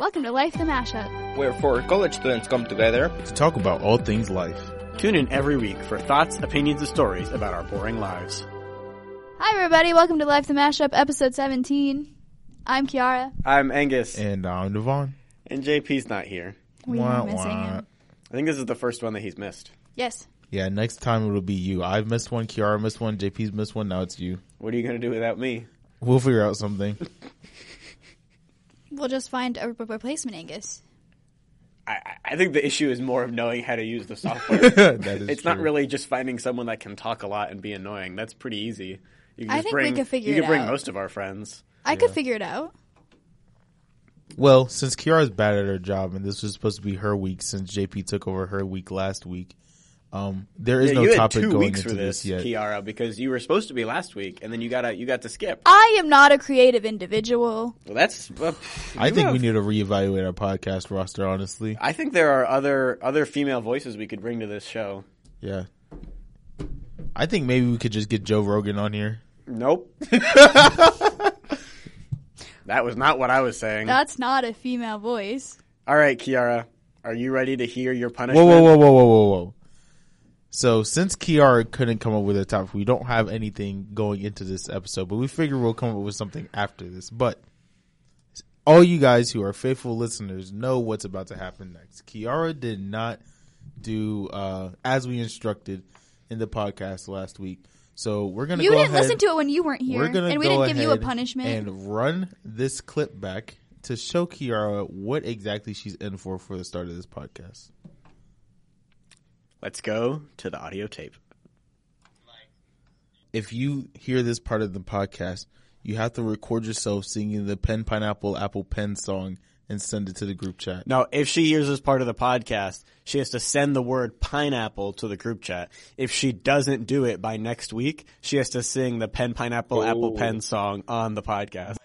Welcome to Life the Mashup. where four college students come together. to talk about all things life. Tune in every week for thoughts, opinions, and stories about our boring lives. Hi, everybody. Welcome to Life the Mashup, episode 17. I'm Kiara. I'm Angus, And I'm Devon. and JP's not here. We Wah, are missing wah. him. I think this is the first one that he's missed. Yes. Yeah, next time it'll be you. I've missed one, Kiara missed one, JP's missed one, now it's you. What are you going to do without me? We'll figure out something. We'll just find a replacement, Angus. I, I- I think the issue is more of knowing how to use the software. that is it's not really just finding someone that can talk a lot and be annoying. That's pretty easy. You can I just think we bring, could figure You it can bring out. most of our friends. I could figure it out. Well, since Kiara's bad at her job, and this was supposed to be her week since JP took over her week last week, um, there is Yeah, no you had topic two going weeks into for this, this, yet. Kiara, because you were supposed to be last week, and then you got you got to skip. I am not a creative individual. Well, that's. Well, I think have- we need to reevaluate our podcast roster, honestly. I think there are other other female voices we could bring to this show. Yeah. I think maybe we could just get Joe Rogan on here. Nope. that was not what I was saying. That's not a female voice. All right, Kiara, are you ready to hear your punishment? whoa, whoa, whoa, whoa, whoa, whoa. So since Kiara couldn't come up with a topic, we don't have anything going into this episode, but we figure we'll come up with something after this. But all you guys who are faithful listeners know what's about to happen next. Kiara did not do uh, as we instructed in the podcast last week. So we're gonna You go didn't ahead, listen to it when you weren't here, and we didn't give you a punishment. and run this clip back to show Kiara what exactly she's in for for the start of this podcast. Let's go to the audio tape. if you hear this part of the podcast, you have to record yourself singing the Pen Pineapple Apple Pen song and send it to the group chat. No, if she hears this part of the podcast, she has to send the word pineapple to the group chat. If she doesn't do it by next week, she has to sing the pen pineapple apple oh. pen song on the podcast.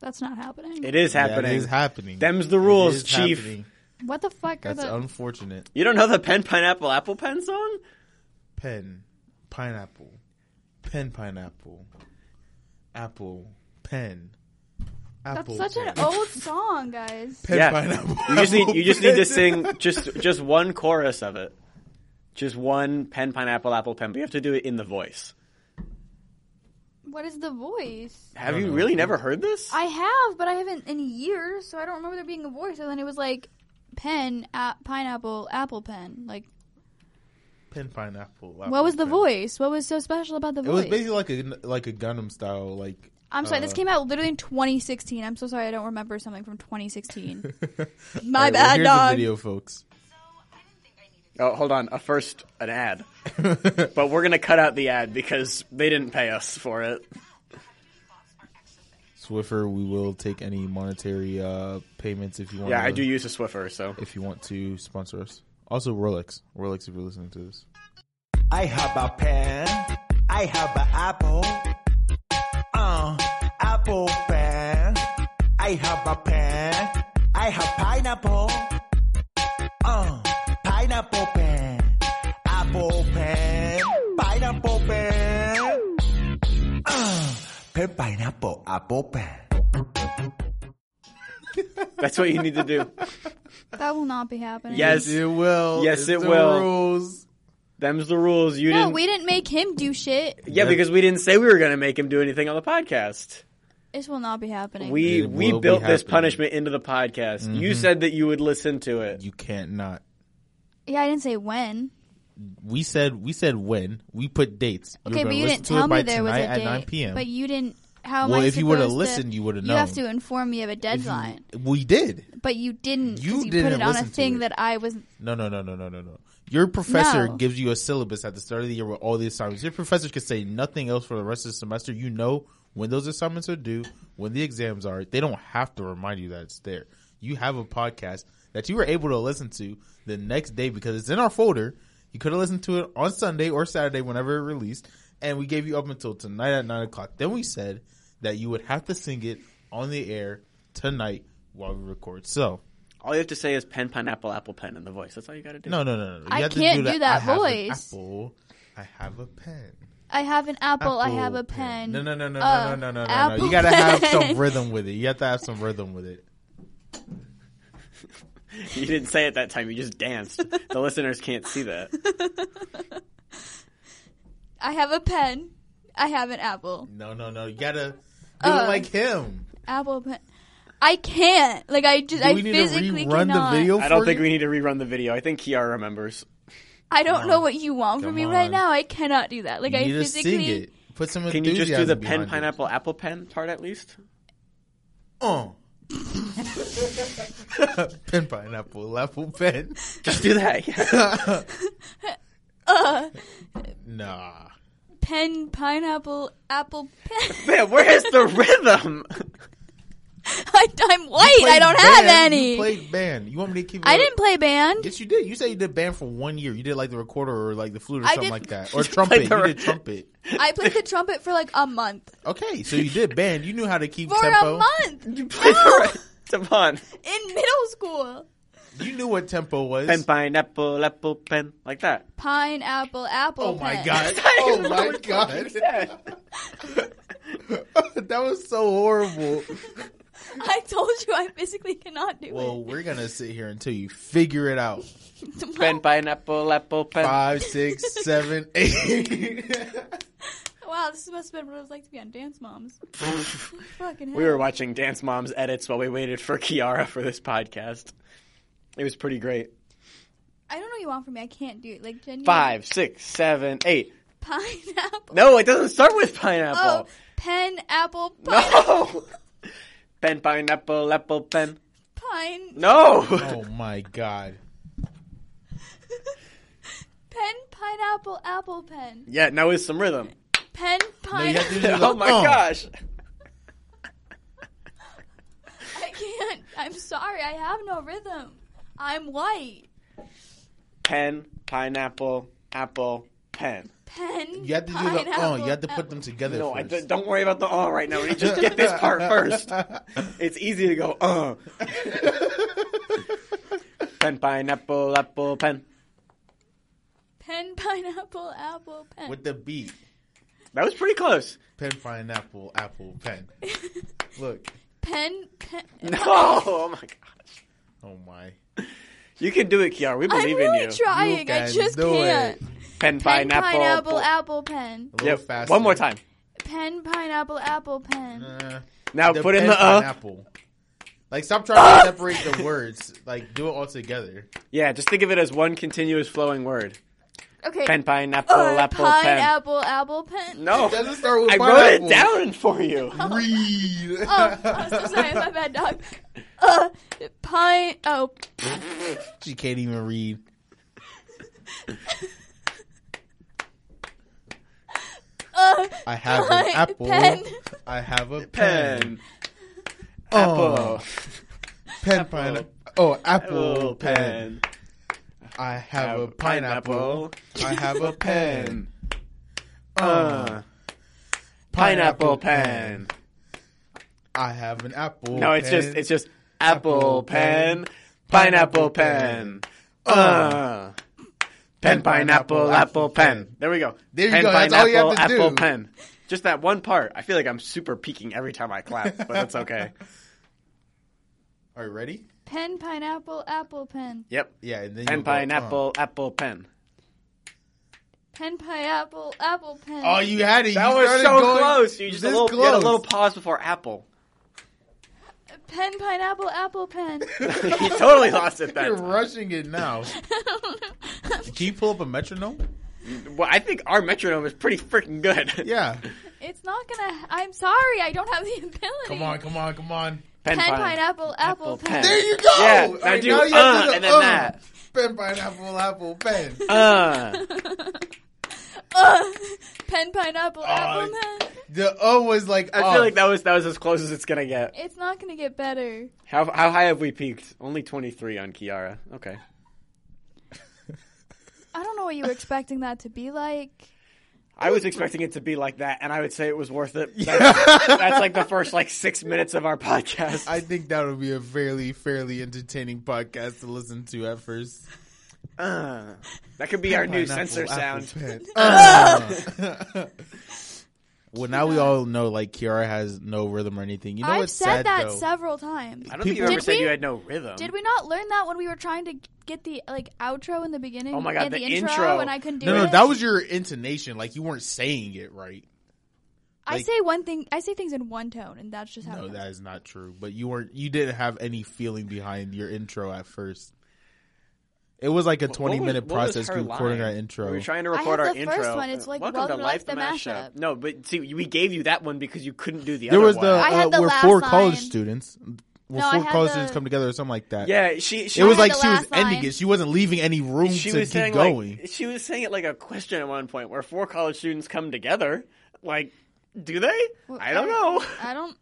That's not happening. It is That happening. is happening. Them's the rules, is chief. happening. What the fuck are That's the? unfortunate. You don't know the pen pineapple apple pen song? Pen, pineapple, pen, pineapple, apple, pen, That's apple. such an old song, guys. Pen, yeah. pineapple. You just need you just need to sing just just one chorus of it. Just one pen pineapple apple pen, but you have to do it in the voice. What is the voice? Have you know. really never heard this? I have, but I haven't in years, so I don't remember there being a voice. And then it was like pen, a- pineapple, apple pen. Like, Pen, pineapple. what apple, was the pen. voice? What was so special about the It voice? It was basically like a like a Gangnam style like. I'm sorry, this uh, came out literally in 2016. I'm so sorry, I don't remember something from 2016. My right, well, bad, here's dog. the video, folks. Oh, hold on. A first an ad. but we're going to cut out the ad because they didn't pay us for it. Swiffer, we will take any monetary uh, payments if you want. Yeah, I do use a Swiffer, so If you want to sponsor us, also Rolex, Rolex, if you're listening to this. I have a pen. I have an apple. Uh, apple pen. I have a pen. I have pineapple. Uh, pineapple pen. Apple pen. Pineapple pen. Pineapple, apple pen. that's what you need to do. that will not be happening. Yes. it will. Yes, It's it the will. Rules. Them's the rules. You No, didn't. we didn't make him do shit. yeah, because we didn't say we were going to make him do anything on the podcast. This will not be happening. We It we will be built this happening. punishment into the podcast. You mm-hmm. said that you would listen to it. You can't not. yeah, I didn't say when. We said we said when. We put dates. You were Okay, but you didn't tell me there was a date. at 9 p.m. But you didn't. How Well, if you would've to- listened, you would've You have to inform me of a deadline. we did. But you didn't. You You, didn't put it on a thing it. that I was. No, no, no, no, no, no, no. Your professor No. gives you a syllabus at the start of the year with all the assignments. Your professor could say nothing else for the rest of the semester. You know when those assignments are due, when the exams are. They don't have to remind you that it's there. You have a podcast that you were able to listen to the next day because it's in our folder. You could have listened to it on Sunday or Saturday whenever it released, and we gave you up until tonight at nine o'clock. Then we said that you would have to sing it on the air tonight while we record. So All you have to say is pen, pineapple, apple, pen in the voice. That's all you got to do. No, no, no, no. You I have can't do, do that. that I have an voice. apple. I have a pen. I have an apple. I have a Apple pen. No, no, no, no, Uh, no, no, no, no, no. apple You gotta have some rhythm with it. You have to have some rhythm with it. You didn't say it that time. You just danced. The listeners can't see that. I have a pen. I have an apple. No, no, no. You gotta do Uh, it like him. Apple pen. I can't. Like I just Do I we need to physically rerun the cannot. video? I don't think you? we need to rerun the video. I think Kiara remembers. I don't know what you want from Come me right now. I cannot do that. Like You I need to physically. sing it. Put some Can you just do the pen, behind it. pineapple, apple pen part at least? Oh. pen, pineapple, apple, pen. Just do that. Yeah. Uh, Nah. pen, pineapple, apple, pen. Man, where's the rhythm? I, I'm white. I don't have any. You played band. You want me to keep? I didn't play band. Yes, you did. You said you did band for one year. You did like the recorder or like the flute or I something did- like that, or You trumpet. played the You did trumpet. I played the trumpet for like a month. Okay, so you did band. You knew how to keep For tempo. a month You played the right. Devon. in middle school. You knew what tempo was. Pen, pineapple, apple, pen. Like that. Pineapple, apple. oh my pen. god! Oh my god! that was so horrible. I told you I physically cannot do it. Well, we're gonna sit here until you figure it out. Pen, pineapple, apple, pen. Five, six, seven, eight. Wow, this must have been what it was like to be on Dance Moms. Fucking hell. We were watching Dance Mom's edits while we waited for Kiara for this podcast. It was pretty great. I don't know what you want from me. I can't do it. Like genuinely. Five, six, seven, eight. Pineapple. No, it doesn't start with pineapple. Oh, pen, apple, pine, no. Pen, pineapple, apple, pen. pine, No. oh my god! pen, pineapple, apple, pen, Yeah, now with some rhythm. pen, No, pine. to oh my uh. gosh. I can't. I'm sorry. I have no rhythm. I'm white. Pen, pineapple, apple, pen. Pen. You have to do the oh. You have to put them uh, together. No, I first. d- don't worry about the oh right now. We just get this part first. It's easy to go oh. pen, pineapple, apple, pen. Pen, pineapple, apple, pen. with the beat. That was pretty close. Pen, pineapple, apple, pen. Look. pen, pen. No, oh my gosh. Oh my. You can do it, Kiara. We I'm believe really in you. trying. You I just do can't. it. Pen, Pen, pineapple, pineapple, apple. apple, pen. A little Yep. faster. One more time. Pen, pineapple, apple, pen. Uh, Now put in pen, the uh. pineapple. Like stop trying to separate the words. Like do it all together. Yeah, just think of it as one continuous flowing word. Okay. Pen, pineapple, uh, apple, pen. pineapple, apple, pen. No, It doesn't start with I wrote it pineapple. down for you. Read. Oh, I'm so sorry. My bad, dog. Uh, pine. Oh, she can't even read. uh, I have an apple. Pen. I have a pen. Pen, Oh. apple, Pen, pineapple. Oh, apple, apple, pen. pen. I have a pineapple. I have a pen. Uh, pineapple pen. I have an apple. No, it's pen. just it's just apple pen, pineapple pen. Uh, pen, pineapple, apple pen. There we go. There you pen, go, that's all you have pineapple, to apple do. pen. Just that one part. I feel like I'm super peaking every time I clap, but that's okay. Are you ready? pen, pineapple, apple, pen. Yep. Yeah, and then Pen, you go, pineapple, uh-huh. apple pen. Pen, pineapple, apple, pen. Oh, you had it. That you was so going close. You just a this little, you had a little pause before apple. Pen, pineapple, apple, pen. he totally lost it that You're time. rushing it now. Can you pull up a metronome? Well, I think our metronome is pretty freaking good. Yeah. it's not gonna. I'm sorry. I don't have the ability. Come on, come on, come on. Pen, pine- pineapple, apple, pen. There you go. Yeah, All now right, do have to uh, do the and then uh. that. Pen, pineapple, apple, pen. Uh, Pen, pineapple, oh, apple, pen. The O was like. I off. feel oh. like that was that was as close as it's gonna get. It's not gonna get better. How how high have we peaked? Only twenty three on Kiara. Okay. I don't know what you were expecting that to be like. I was expecting it to be like that, and I would say it was worth it. That's, that's like the first like six minutes of our podcast. I think that would be a fairly, fairly entertaining podcast to listen to at first. Uh, that could be our new Pineapple, censor sound. Uh. Well, now we all know like Kiara has no rhythm or anything. You know I've what's said sad that though? several times. I don't think you ever Did said we- you had no rhythm. Did we not learn that when we were trying to get the like outro in the beginning? Oh my God, the the, intro, intro. and I couldn't do no, it. no, that was your intonation. Like you weren't saying it right. I say one thing. I say things in one tone, and that's just how. No, it that is not true. But you weren't. You didn't have any feeling behind your intro at first. It was like a What twenty was- minute was process her recording line? that intro. We were trying to I record our the intro. first one. It's like, welcome, Welcome to to Life Life the the Mashup. Mashup. No, but see, we gave you that one because you couldn't do the there other was one. the I had uh, the we're last four college students. We're No, four college the- students come together or something like that. yeah, she. she It was like she was last ending it. She wasn't leaving any room she to was keep saying going. like she was saying it like a question at one point where four college students come together. Like, do they? I don't know. I don't.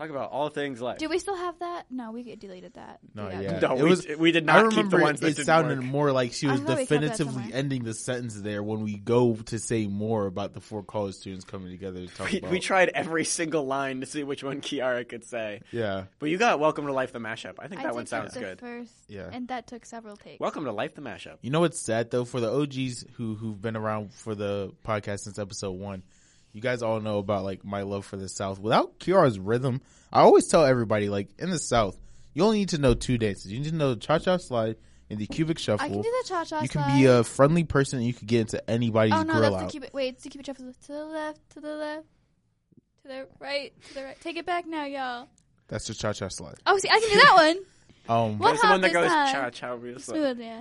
Talk about all things life. Do we still have that? No, we deleted that. No, Yeah. yeah. No, it we- was, we did I not keep the remember ones that it didn't sounded work. more like she was thought we kept that definitively ending the sentence there when we go to say more about the four college students coming together to talk we, about. we tried every single line to see which one Kiara could say. yeah. But you got Welcome to Life the Mashup. I think I that one sounds the good. First, Yeah. and that took several takes. Welcome to Life the Mashup. You know what's sad though for the OGs who who've been around for the podcast since episode one. You guys all know about like my love for the South. Without Kiara's rhythm, I always tell everybody like in the South, you only need to know two dances. You need to know the cha cha slide and the cupid shuffle. I can do the cha cha. you can be a friendly person and you can get into anybody's Oh no, grill that's out. the cupid. Wait, it's the cupid shuffle to the left, to the left, to the right, to the right. Take it back now, y'all. That's the cha cha slide. Oh, see, I can do that one. Um, What There's the one that goes that? cha cha real slow. Smooth, yeah.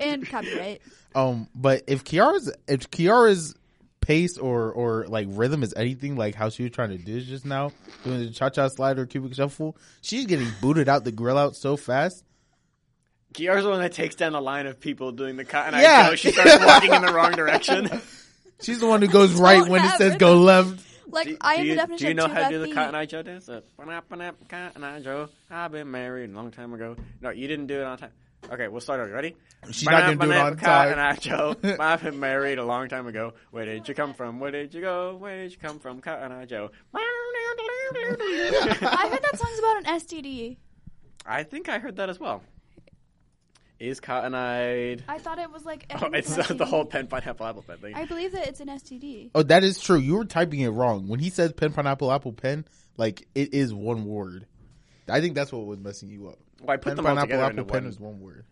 And copyright. Um, but if Kiara's if Kiara's pace or or like rhythm is anything like how she was trying to do just now, doing the cha cha slide or cupid shuffle, she's getting booted out the grill out so fast. Kiara's the one that takes down the line of people doing the cotton eye Yeah. Joe. She starts walking in the wrong direction. She's the one who goes right when it have says go left. Like Do, I do am you, the definition do you know how to do the feet. cotton eye Joe dance? Uh, "Ba-nap, ba-nap, cotton eye Joe. I've been married a long time ago. No, you didn't do it on time. Okay, we'll start over. Ready? She's not gonna do it on Cotton eye Joe. I've been married a long time ago. Where did you come from? Where did you go? Where did you come from? Cotton eye Joe. I heard that song's about an STD. I think I heard that as well. Is cotton eyed? I thought it was like. I Oh, think it's an the STD. whole pen pineapple apple pen thing. I believe that it's an STD. Oh, that is true. You were typing it wrong when he says pen pineapple apple pen. Like it is one word. I think that's what was messing you up. Well, I put Pen them all pineapple together apple into pen one. is one word.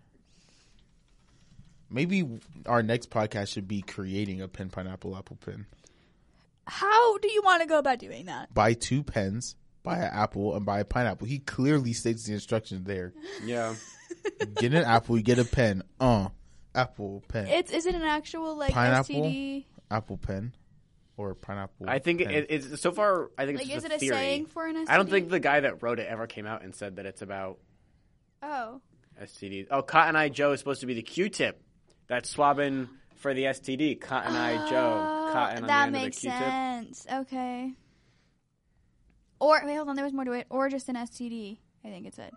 Maybe our next podcast should be creating a pen pineapple apple pen. How do you want to go about doing that? buy two pens, buy an apple, and buy a pineapple. He clearly states the instructions there. Yeah. Get an apple, you get a pen. Uh, apple pen, It's is it an actual like Pineapple? STD? apple pen, or pineapple. I think pen. it, it's so far. I think it's Like, just is a it a theory. saying for an STD? I don't think the guy that wrote it ever came out and said that it's about Oh, STDs. Oh, Cotton Eye Joe is supposed to be the Q-tip that's swabbing for the STD. Cotton Eye Joe. Oh, Cotton on that the end makes of the Q-tip. sense. Okay. Or wait, hold on. There was more to it. Or just an STD. I think it said.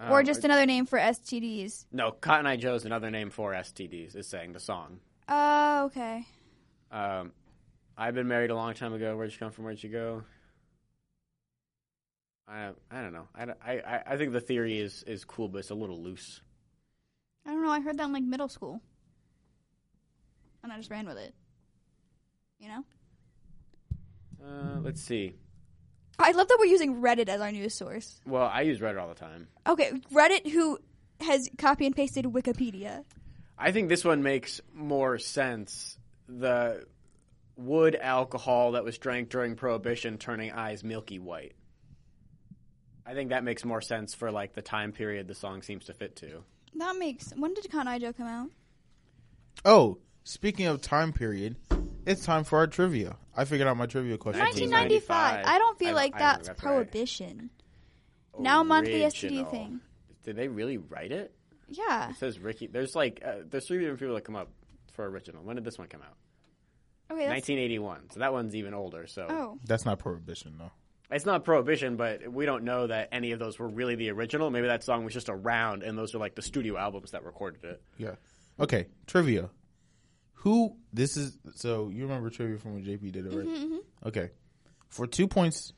Uh, or um, just another name for STDs. no. Cotton Eye Joe is another name for STDs. Is saying the song. Oh, okay. Um, I've been married a long time ago. Where'd you come from? Where'd you go? I I don't know. I, I, I- I think the theory is is cool, but it's a little loose. I don't know. I heard that in like middle school, and I just ran with it. You know. Uh, let's see. I love that we're using Reddit as our news source. Well, I use Reddit all the time. Okay, Reddit, who has copy and pasted Wikipedia. I think this one makes more sense. The wood alcohol that was drank during Prohibition turning eyes milky white. I think that makes more sense for like the time period the song seems to fit to. That makes. When did Con Eye Joe come out? Oh, speaking of time period, it's time for our trivia. I figured out my trivia question. 1995. I don't feel I- like I think that's, that's right. prohibition. Now I'm on the STD thing. Did they really write it? Yeah. It says Ricky. There's like uh, there's three different people that come up for original. When did this one come out? Okay. That's, 1981. So that one's even older. So oh. That's not prohibition though. It's not prohibition, but we don't know that any of those were really the original. Maybe that song was just around, and those are like the studio albums that recorded it. Yeah. Okay. Trivia. Who this is? So you remember trivia from when JP did it, right? Okay. For two points,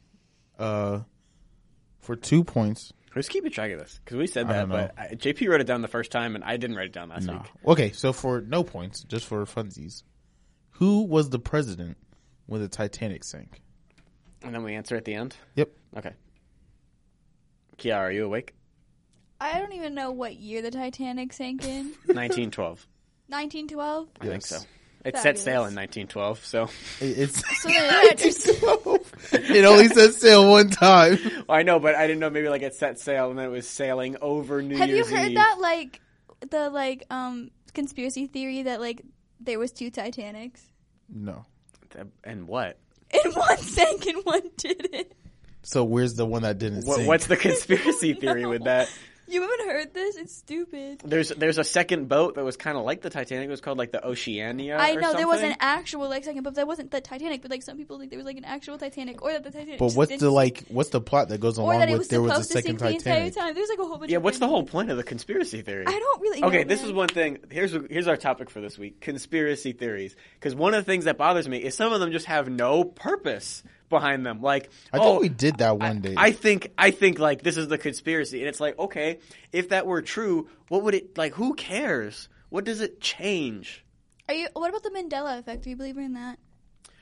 uh, for two points. Who's keeping track of this? Because we said that, but I, JP wrote it down the first time, and I didn't write it down last No. week. Okay. So for no points, just for funsies, Who was the president when the Titanic sank? And then we answer at the end. Yep. Okay. Kiara, are you awake? I don't even know what year the Titanic sank in. 1912. 1912. I think Yes. so. It set Fabulous. sail in 1912, so It- It's So they had to- it only says sail one time. I know, but I didn't know maybe like it set sail and then it was sailing over New York. have you Year's heard Eve. that like the like um conspiracy theory that like there was two Titanics No. And what? and one sank and one didn't. So where's the one that didn't what sink? what's the conspiracy theory with that? You haven't heard this? It's stupid. There's there's a second boat that was kind of like the Titanic. It was called like the Oceania. I or know there was an actual like second, boat that wasn't the Titanic. But like some people think there was like an actual Titanic, or that the Titanic. but just what's didn't the like? What's the plot that goes or along that it with was there was a supposed to second sink the entire Titanic? time? There's like a whole bunch. Yeah, of what's the whole point of the conspiracy theory? I don't really. know, Okay, this man. is one thing. Here's here's our topic for this week: conspiracy theories. Because one of the things that bothers me is some of them just have no purpose behind them. Like, I oh, think we did that one day. I think I think like this is the conspiracy, and it's like, okay, if that were true, what would it like? Who cares? What does it change? Are you? What about the Mandela effect? Do you believe in that?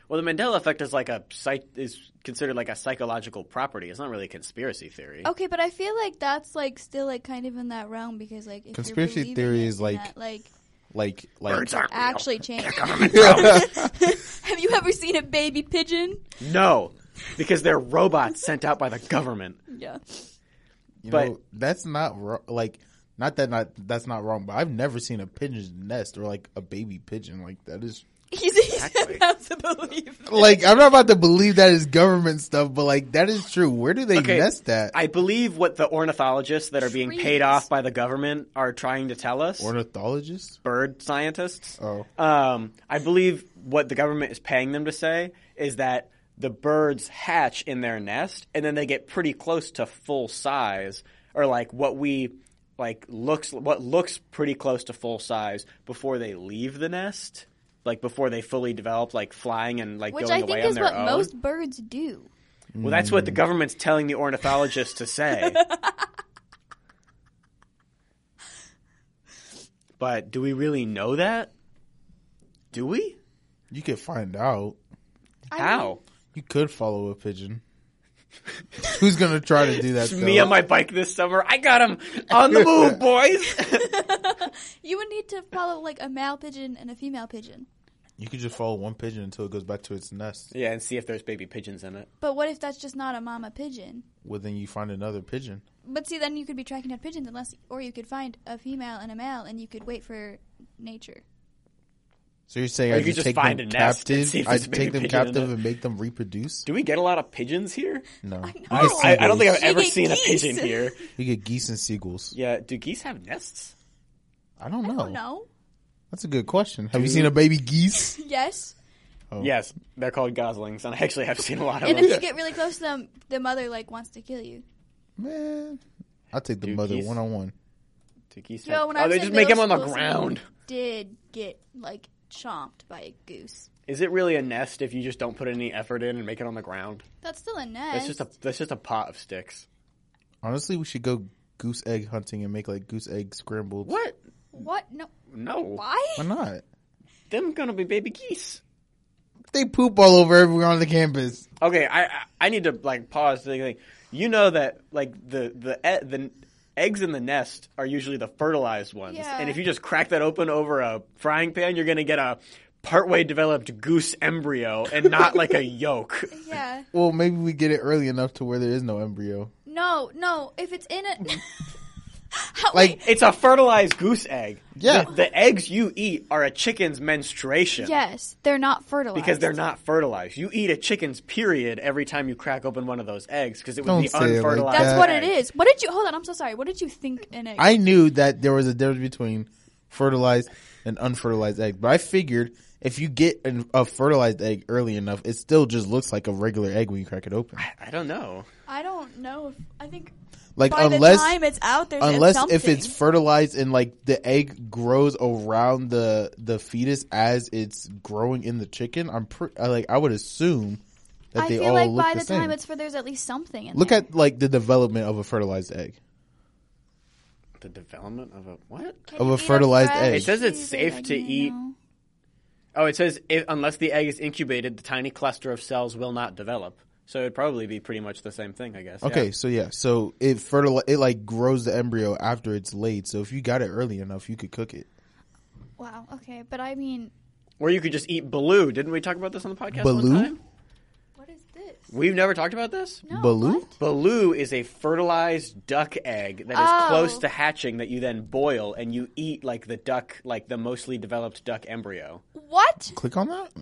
Well, the Mandela effect is like a psych is considered like a psychological property. It's not really a conspiracy theory. Okay, but I feel like that's like still like kind of in that realm because like if Conspiracy you're theory it is in like- that, like like like Birds aren't real. actually change. Government drones. Have you ever seen a baby pigeon? no, because they're robots sent out by the government. Yeah. you but- know that's not wrong. Like not that not that's not wrong, but I've never seen a pigeon's nest or like a baby pigeon. Like that is He's, he's Exactly. about to believe. like I'm not about to believe that is government stuff, but like that is true. Where do they Okay, nest that? I believe what the ornithologists that are being paid off by the government are trying to tell us. Ornithologists? bird scientists. Oh. Um, I believe what the government is paying them to say is that the birds hatch in their nest and then they get pretty close to full size or like what we like looks what looks pretty close to full size before they leave the nest. Like before they fully develop, like flying and like Which going I away think on is their what own. most birds do. Well, that's what the government's telling the ornithologists to say. but do we really know that? Do we? You could find out. How? You could follow a pigeon. Who's gonna try to do that? Me on my bike this summer. I got him on the move, boys. You would need to follow like a male pigeon and a female pigeon. You could just follow one pigeon until it goes back to its nest. yeah, and see if there's baby pigeons in it. But what if that's just not a mama pigeon? Well, then you find another pigeon. But see, then you could be tracking down pigeons unless, or you could find a female and a male, and you could wait for nature. So you're saying Or I you could could just take find them a nest and captive? see if I there's take baby them captive and make them reproduce? Do we get a lot of pigeons here? No. I know. I, I don't think I've seagulls. ever get seen a pigeon here. You get geese and seagulls. Yeah, do geese have nests? I don't I know. don't know. That's a good question. Have you seen a baby geese? Yes. Oh. Yes, they're called goslings, and I actually have seen a lot of And them. if you get really close to them, the mother like wants to kill you. Man, I'll take the Dude, mother geese- one on one. Do geese Joe, have- when oh, was they just make them on the ground. Did get like chomped by a goose? Is it really a nest if you just don't put any effort in and make it on the ground? That's still a nest. That's just a that's just a pot of sticks. Honestly, we should go goose egg hunting and make like goose egg scrambled. What? what? No. No. Why? Why not? Them gonna be baby geese. They poop all over everywhere on the campus. Okay, I I, I need to like pause. To think. You know that like the the e- the eggs in the nest are usually the fertilized ones, Yeah. and if you just crack that open over a frying pan, you're gonna get a partway developed goose embryo and not like a yolk. Yeah. Well, maybe we get it early enough to where there is no embryo. No, no. If it's in it, How, Like- wait, It's a fertilized goose egg. Yeah. The, the eggs you eat are a chicken's menstruation. yes, they're not fertilized Because they're not fertilized. You eat a chicken's period every time you crack open one of those eggs because it would Don't be say it like unfertilized. That's what it is. What did you? Hold on. I'm so sorry. What did you think an egg? I knew that there was a difference between fertilized and unfertilized egg, but I figured if you get an, a fertilized egg early enough, it still just looks like a regular egg when you crack it open. I don't know. I don't know. If, I think Like by unless the time it's out there, unless something. if it's fertilized and like the egg grows around the the fetus as it's growing in the chicken, I'm pre- I, like I would assume that I they feel all like look by the, the, same. time it's for there's at least something in Look there. at like the development of a fertilized egg. The development of a what? Can of a fertilized fresh egg. It says it's safe to No. eat- Oh, it says if, unless the egg is incubated, the tiny cluster of cells will not develop. So it'd probably be pretty much the same thing, I guess. Okay, Yeah. so yeah, so it fertil it like grows the embryo after it's laid. So if you got it early enough, you could cook it. Wow. Okay, but I mean, Or you could just eat Balut. Didn't we talk about this on the podcast? Balut? One time? what is this? We've never talked about this. No, Balut? what? Balut is a fertilized duck egg that is Oh. close to hatching that you then boil and you eat like the duck, like the mostly developed duck embryo. What? Click on that.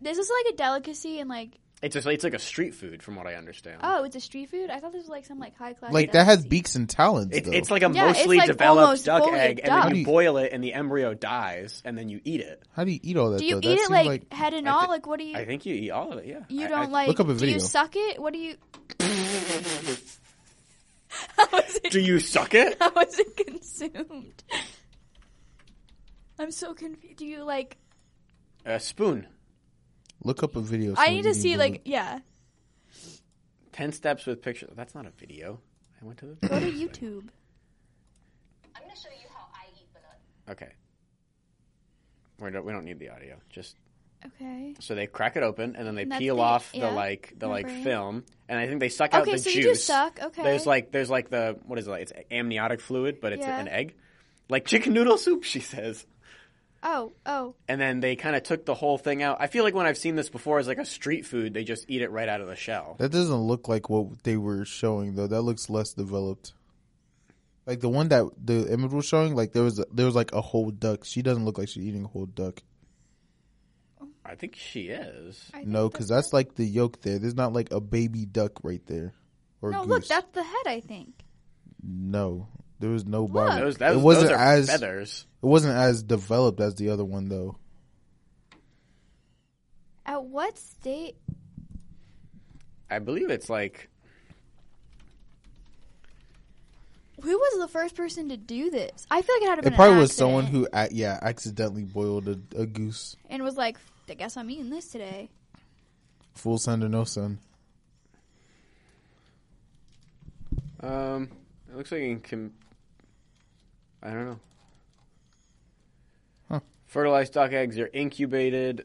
This is like a delicacy and like It's just, it's like a street food, from what I understand. oh, it's a street food. I thought this was like some like high class. Like that has beaks and talons. It, though. it's like a Yeah, it's mostly like developed almost duck fully a egg, and duck. then How you do you- boil it, and the embryo dies, and then you eat it. How do you eat all that? Do you though? eat that it seems like, head and all? thi- like what do you? I think you eat all of it. Yeah, you I- don't I- like. Look up a Do video. you suck it? What do you? How is it? Do you suck it? How is it consumed? I'm so confused. Do you like? A spoon. Look up a video. I need to see Balut. like yeah. Ten steps with pictures. That's not a video. I went to the. Go to YouTube. I'm gonna show you how I eat banana. Okay. We don't, we don't need the audio. Just Okay. so they crack it open and then they And that's peel the- off the yeah, like the like membrane. film and I think they suck out Okay, the so juice. you do suck. Okay. There's like there's like the what is it like? It's amniotic fluid, but it's Yeah. an egg, like chicken noodle soup. She says. Oh oh. And then they kind of took the whole thing out. I feel like when I've seen this before as like a street food, they just eat it right out of the shell. That doesn't look like what they were showing though. That looks less developed. Like the one that the image was showing, like there was there was like a whole duck. She doesn't look like she's eating a whole duck. I think she is. Think No, because that's like the yolk there. There's not like a baby duck right there. Or no. goose. Look, that's the head. I think. no. There was no body. Those, those, it wasn't those are as feathers. it wasn't as developed as the other one though. At what state? I believe it's like Who was the first person to do this? I feel like it had to It been probably an was someone who, ac- yeah, accidentally boiled a, a goose. and was like, I guess I'm eating this today. Full sun or no sun. um. It looks like you can. I don't know. Huh. Fertilized duck eggs are incubated.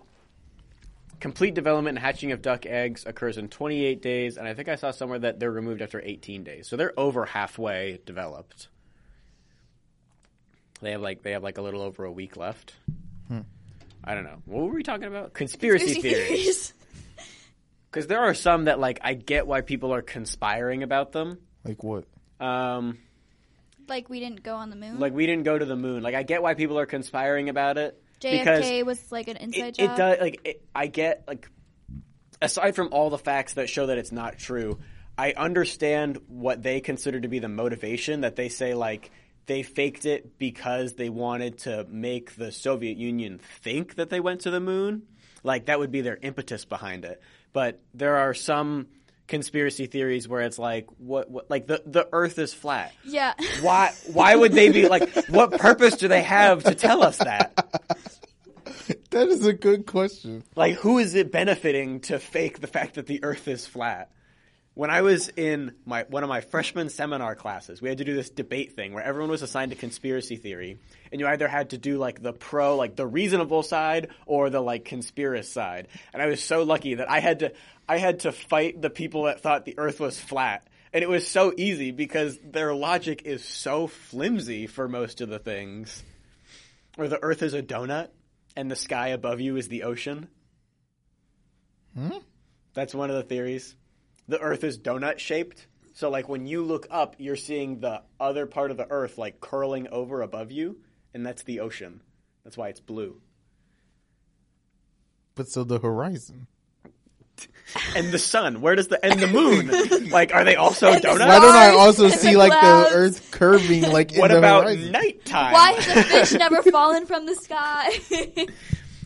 Complete development and hatching of duck eggs occurs in 28 days, and I think I saw somewhere that they're removed after 18 days. So they're over halfway developed. They have like they have like a little over a week left. I don't know. What were we talking about? Conspiracy, theories. Because there are some that like I get why people are conspiring about them. Like what? Um, like we didn't go on the moon. like we didn't go to the moon. Like I get why people are conspiring about it. because JFK was like an inside it, job. it does like it, I get like aside from all the facts that show that it's not true, I understand what they consider to be the motivation that they say like they faked it because they wanted to make the Soviet Union think that they went to the moon. Like that would be their impetus behind it. But there are some conspiracy theories where it's like what, what like the the earth is flat. Yeah. Why why would they be like what purpose do they have to tell us that? That is a good question. Like, who is it benefiting to fake the fact that the Earth is flat? When I was in my one of my freshman seminar classes, we had to do this debate thing where everyone was assigned a conspiracy theory, and you either had to do like the pro, like the reasonable side, or the like conspiracy side. And I was so lucky that I had to I had to fight the people that thought the Earth was flat. And it was so easy because their logic is so flimsy for most of the things. Or the Earth is a donut and the sky above you is the ocean. Hmm? That's one of the theories. The Earth is donut shaped. So, like, when you look up, you're seeing the other part of the Earth, like, curling over above you, and that's the ocean. That's why it's blue. But so the horizon. And the sun, where does the, and the moon? like, are they also donuts? Why don't I also and see the like clouds. the Earth curving like in What the about horizon? nighttime? Why has a fish never fallen from the sky?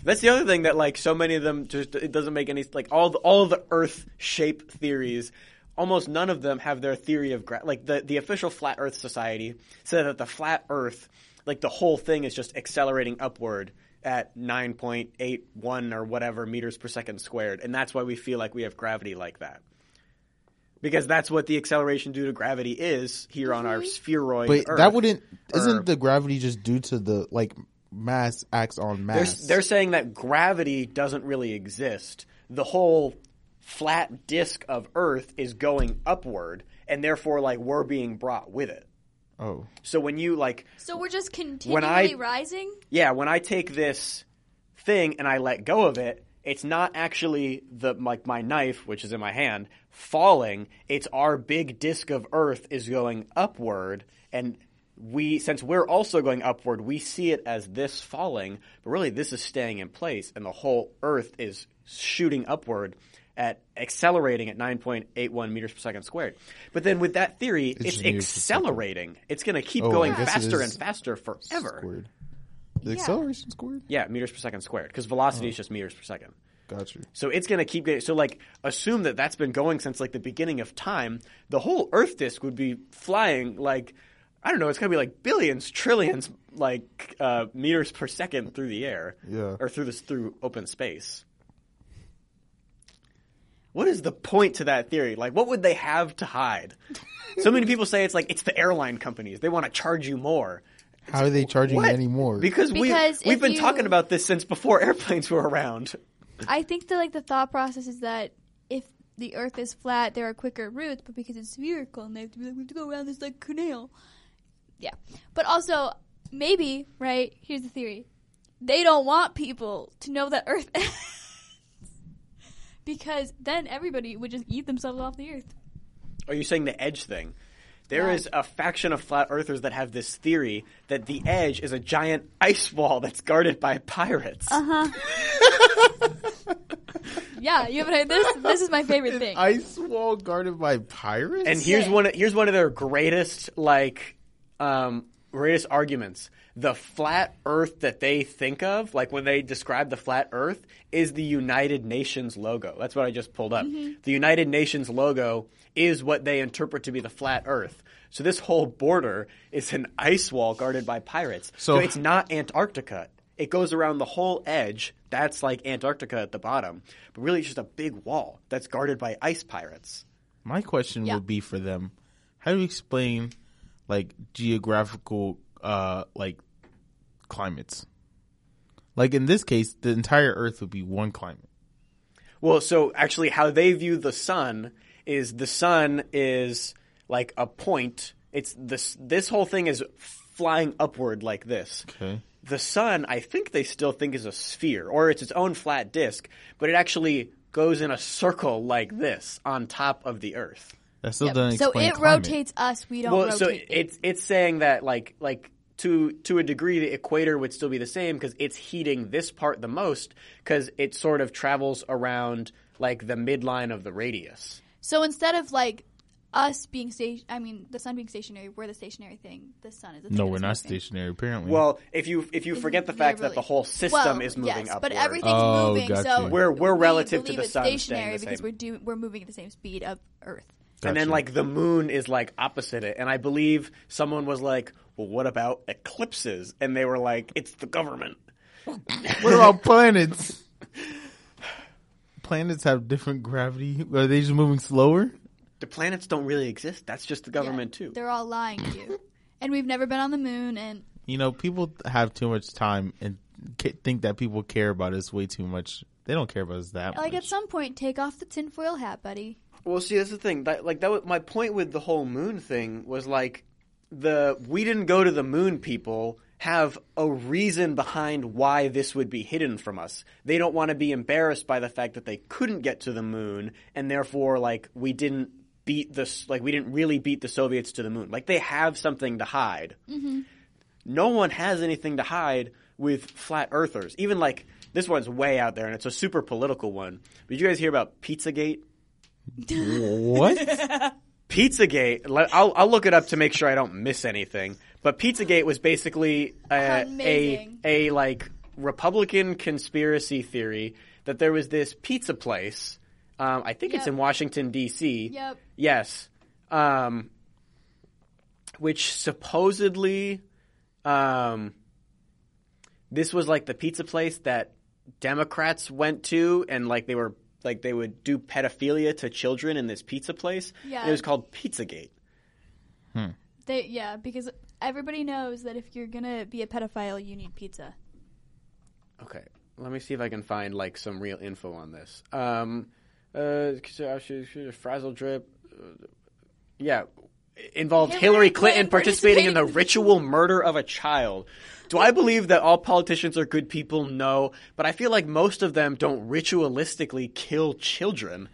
That's the other thing that like so many of them just it doesn't make any like all the, all of the Earth shape theories. Almost none of them have their theory of gra- like the the official Flat Earth Society said that the flat Earth like the whole thing is just accelerating upward at 9.81 or whatever meters per second squared and that's why we feel like we have gravity like that. Because that's what the acceleration due to gravity is here on our mm-hmm. spheroid But Earth. that wouldn't. Isn't the gravity just due to the like mass acts on They're, mass. they're saying that gravity doesn't really exist. The whole flat disk of Earth is going upward, and therefore, like we're being brought with it. oh, So when you like, So we're just When continually I- rising. yeah, when I take this thing and I let go of it, it's not actually the like my knife, which is in my hand, falling. It's our big disk of Earth is going upward, and we since we're also going upward, we see it as this falling, but really this is staying in place, and the whole Earth is shooting upward at accelerating at 9.81 meters per second squared. But then with that theory, it's, just meters per second. accelerating. It's going to keep Oh, going guess faster and faster forever. squared. The Yeah. acceleration squared. Yeah, meters per second squared because velocity Oh. is just meters per second. Got you. So it's going to keep getting. So like, assume that that's been going since like the beginning of time. The whole Earth disk would be flying like, I don't know. It's going to be like billions, trillions, like uh, meters per second through the air. Yeah. Or through this through open space. What is the point to that theory? Like, what would they have to hide? so many people say it's like it's the airline companies. They want to charge you more. How are they charging What? you anymore? Because, Because we we've been you- talking about this since before airplanes were around. I think that like the thought process is that if the Earth is flat, there are quicker routes, but because it's spherical, and they have to be like, we have to go around this like canal. Yeah, but also maybe right here's the theory: they don't want people to know that Earth, because then everybody would just eat themselves off the Earth. Are you saying the edge thing? There Yeah. is a faction of flat earthers that have this theory that the edge is a giant ice wall that's guarded by pirates. Uh-huh. Yeah, you haven't heard this. This is my favorite thing. Ice wall guarded by pirates. And here's Yeah. one. Here's one of their greatest, like, um, greatest arguments. The flat Earth that they think of, like when they describe the flat Earth, is the United Nations logo. That's what I just pulled up. The United Nations logo is what they interpret to be the flat Earth. So this whole border is an ice wall guarded by pirates. So, So- it's not Antarctica. It goes around the whole edge. That's like Antarctica at the bottom. But really, it's just a big wall that's guarded by ice pirates. My question Yeah. would be for them: How do you explain like geographical uh like climates? Like in this case, the entire Earth would be one climate. Well, so actually, how they view the sun is the sun is like a point. It's this. This whole thing is flying upward like this. Okay. The sun, I think they still think is a sphere, or it's its own flat disk, but it actually goes in a circle like this on top of the Earth. That still Yep. doesn't So explain it climate. rotates us. We don't well, rotate. so it. it's it's saying that like like to to a degree the equator would still be the same because it's heating this part the most because it sort of travels around like the midline of the radius. So instead of like us being station, I mean the sun being stationary, we're the stationary thing. The sun is. The thing No, we're not moving. stationary. Apparently, Well, if you if you forget the fact that the whole system Well, is moving yes, upward, but everything's Oh, moving. got So. We're- we're we to believe the it's sun stationary the because same. we're do we're moving at the same speed of Earth. And then like the moon is like opposite it. And I believe someone was like, "Well, what about eclipses?" And they were like, "It's the government." what about planets? planets have different gravity. Are they just moving slower? The planets don't really exist. That's just the government Yeah, too. They're all lying to you. and we've never been on the moon. And You know, people have too much time and think that people care about us way too much. They don't care about us that like much. Like at some point, take off the tinfoil hat, buddy. Well, see, that's the thing. That, like that, was, my point with the whole moon thing was like the we didn't go to the moon. People have a reason behind why this would be hidden from us. They don't want to be embarrassed by the fact that they couldn't get to the moon, and therefore, like we didn't beat this. Like we didn't really beat the Soviets to the moon. Like they have something to hide. Mm-hmm. No one has anything to hide with flat earthers. Even like this one's way out there, and it's a super political one. Did you guys hear about Pizzagate? What? Pizzagate. let- I'll, I'll look it up to make sure I don't miss anything. But Pizzagate was basically a, a a like Republican conspiracy theory that there was this pizza place. Um, I think it's in Washington D.C. Yep. Yes. Um, which supposedly, um, this was like the pizza place that Democrats went to, and like they were like they would do pedophilia to children in this pizza place. Yeah. It was called Pizzagate. They yeah, because everybody knows that if you're gonna be a pedophile, you need pizza. Okay, let me see if I can find like some real info on this. Um, uh, frazzle drip. uh, Yeah, involved Hillary Hillary Clinton Clinton participating in the ritual murder of a child. Do I believe that all politicians are good people? No, but I feel like most of them don't ritualistically kill children.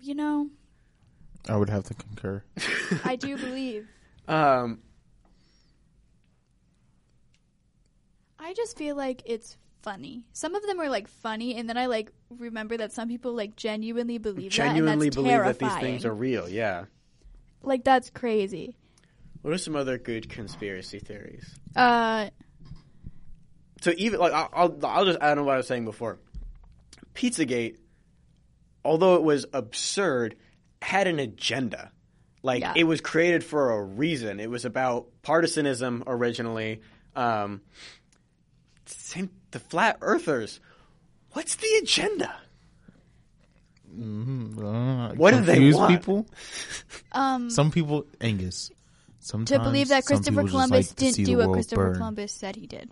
You know, I would have to concur. I do believe. Um, I just feel like it's funny. Some of them are like funny, and then I like remember that some people like genuinely believe genuinely that, and that's believe that these things are real. Yeah. Like that's crazy. What are some other good conspiracy theories? Uh, so even like I'll, I'll just add on what I was saying before. Pizzagate, although it was absurd, had an agenda. Like Yeah. it was created for a reason. It was about partisanism originally. Um, same the flat earthers. What's the agenda? Uh, What do they want? people? um, Some people, Angus. Sometimes to believe that Christopher Columbus like didn't do what Christopher burn. Columbus said he did.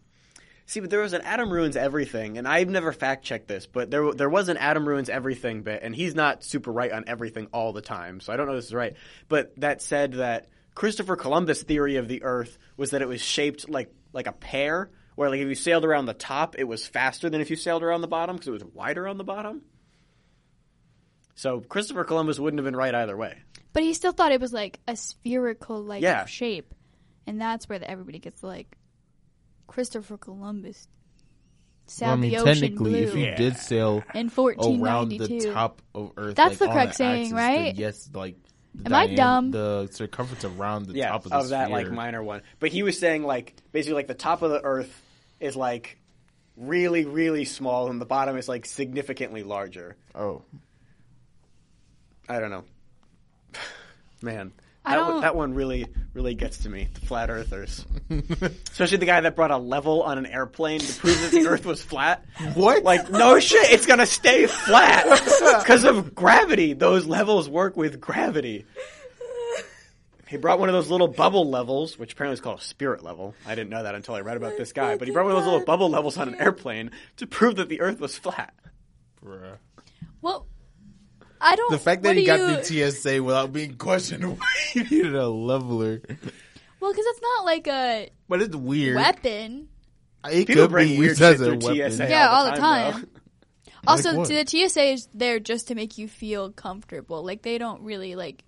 See, but there was an Adam ruins everything, and I've never fact checked this, but there there was an Adam ruins everything bit, and he's not super right on everything all the time, so I don't know if this is right. But that said that Christopher Columbus' theory of the Earth was that it was shaped like like a pear, where like if you sailed around the top, it was faster than if you sailed around the bottom because it was wider on the bottom. So Christopher Columbus wouldn't have been right either way. But he still thought it was like a spherical like Yeah. shape, and that's where the, everybody gets like Christopher Columbus Well, I sailed mean, the ocean technically, blue if you did sail in around the 1492. top of Earth, That's like, the on correct the saying, axis, right? yes, like. the Am I diam- dumb? The circumference around the yeah, top of the Sabbath of, the that like sphere. minor one. But he was saying like basically like the top of the Earth is like really really small, and the bottom is like significantly larger. Oh, I don't know, man. That, one, don't- that one really, really gets to me. The flat earthers, especially the guy that brought a level on an airplane to prove that the Earth was flat. What? Like, no shit, it's gonna stay flat because of gravity. Those levels work with gravity. He brought one of those little bubble levels, which apparently is called a spirit level. I didn't know that until I read about this guy. But he brought one of those little bubble levels on an airplane to prove that the Earth was flat. bruh. Well, I don't. The fact that he got you, through TSA without being questioned, why he needed a leveler. Well, because it's not like a But it's weird. Weapon. Uh, it People could bring be weird used as shit through weapon. TSA Yeah, all all the the time, time. Also, what? the TSA is there just to make you feel comfortable. Like they don't really like.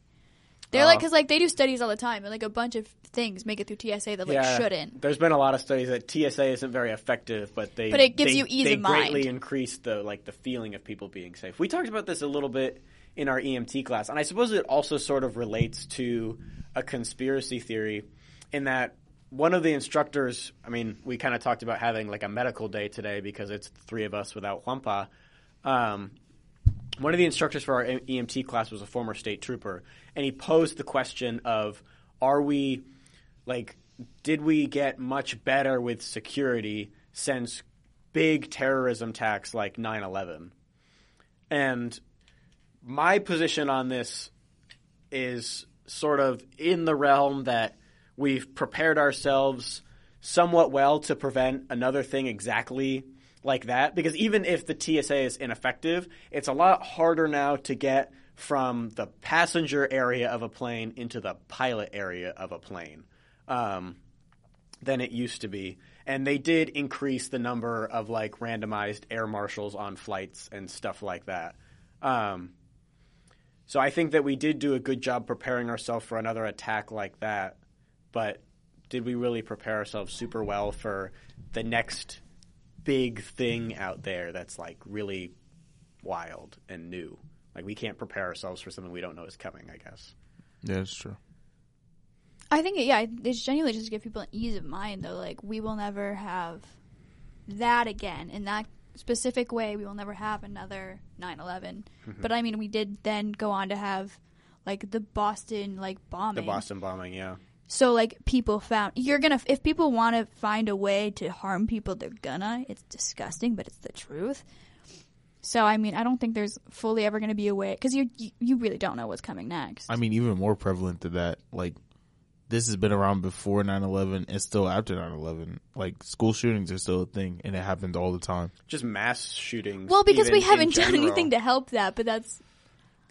They're like Uh. because like they do studies all the time, and like a bunch of things make it through TSA that like shouldn't. There's been a lot of studies that TSA isn't very effective, but they But it gives they- you ease they of mind. greatly increase the like the feeling of people being safe. We talked about this a little bit in our EMT class, and I suppose it also sort of relates to a conspiracy theory in that one of the instructors. I mean, we kind of talked about having like a medical day today because it's three of us without Juanpa. Um, one of the instructors for our EMT class was a former state trooper, and he posed the question of, "Are we like, did we get much better with security since big terrorism attacks like 9/11?" And my position on this is sort of in the realm that we've prepared ourselves somewhat well to prevent another thing exactly like that because even if the TSA is ineffective, it's a lot harder now to get from the passenger area of a plane into the pilot area of a plane um, than it used to be. And they did increase the number of like randomized air marshals on flights and stuff like that. Um, so I think that we did do a good job preparing ourselves for another attack like that. But did we really prepare ourselves super well for the next big thing out there that's like really wild and new? Like we can't prepare ourselves for something we don't know is coming, I guess. Yeah, that's true. I think yeah, it's genuinely just to give people an ease of mind though. Like we will never have that again in that specific way. We will never have another 9/11. Mm-hmm. But I mean, we did then go on to have like the Boston like bombing. The. Boston bombing, yeah. So like people found you're gonna if people want to find a way to harm people, they're gonna. It's disgusting, but it's the truth. So I mean, I don't think there's fully ever gonna be a way because you you really don't know what's coming next. I mean, even more prevalent to that, like this has been around before 9-11 and still after 9-11. Like school shootings are still a thing and it happens all the time. Just mass shootings. Well, because we haven't done anything to help that, but that's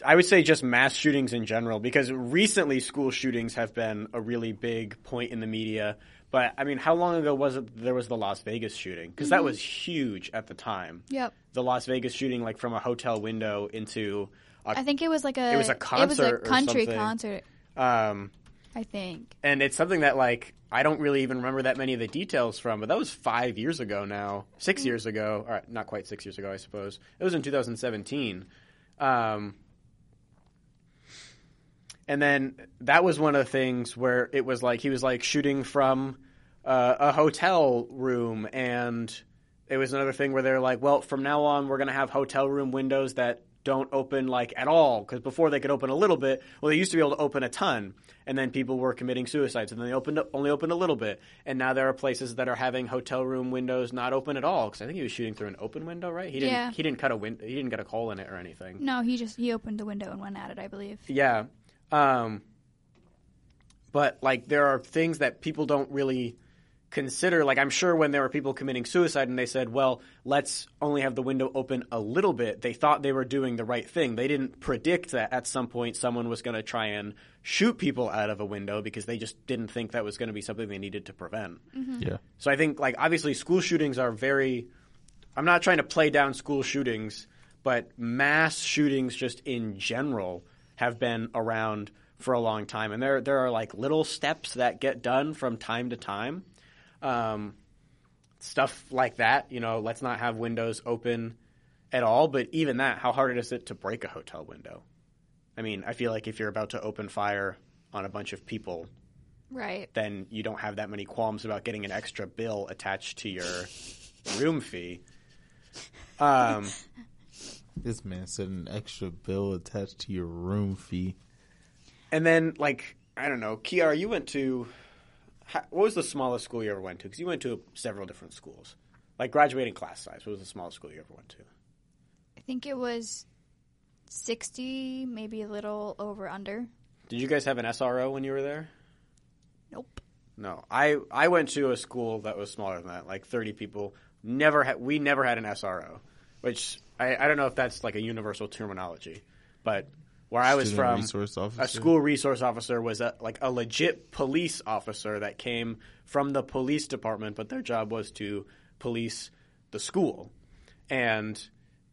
I would say just mass shootings in general, because recently school shootings have been a really big point in the media. But I mean, how long ago was it there was the Las Vegas shooting? Because that was huge at the time. yep. The Las Vegas shooting, like from a hotel window into a I think it was like a It was a concert. It was a country concert. um, I think. and it's something that like I don't really even remember that many of the details from, but that was five years ago now, six years ago, or not quite six years ago, I suppose. It was in 2017, um, and then that was one of the things where it was like he was like shooting from uh, a hotel room, and it was another thing where they're like, well, from now on, we're gonna have hotel room windows that don't open like at all because before they could open a little bit well they used to be able to open a ton and then people were committing suicides and then they opened up, only opened a little bit and now there are places that are having hotel room windows not open at all because i think he was shooting through an open window right he didn't Yeah. he didn't cut a win- he didn't get a hole in it or anything No, he just he opened the window and went at it. I believe. yeah. Um, but like there are things that people don't really consider. Like I'm sure when there were people committing suicide and they said, "Well, let's only have the window open a little bit," they thought they were doing the right thing. They didn't predict that at some point someone was going to try and shoot people out of a window because they just didn't think that was going to be something they needed to prevent. Yeah. So I think like obviously school shootings are very I'm not trying to play down school shootings, but mass shootings just in general have been around for a long time and there there are like little steps that get done from time to time. Um, stuff like that, you know, let's not have windows open at all, but even that, how hard is it to break a hotel window? I mean, I feel like if you're about to open fire on a bunch of people, Right. then you don't have that many qualms about getting an extra bill attached to your room fee. Um, This man said an extra bill attached to your room fee. and then, like, I don't know, Kiara, you went to what was the smallest school you ever went to? Because you went to several different schools. Like graduating class size, what was the smallest school you ever went to? I think it was sixty, maybe a little over under. Did you guys have an SRO when you were there? Nope. No, I I went to a school that was smaller than that, like thirty people. Never had we never had an SRO, which I, I don't know if that's like a universal terminology, but where I was from, a school resource officer was a, like a legit police officer that came from the police department, but their job was to police the school, and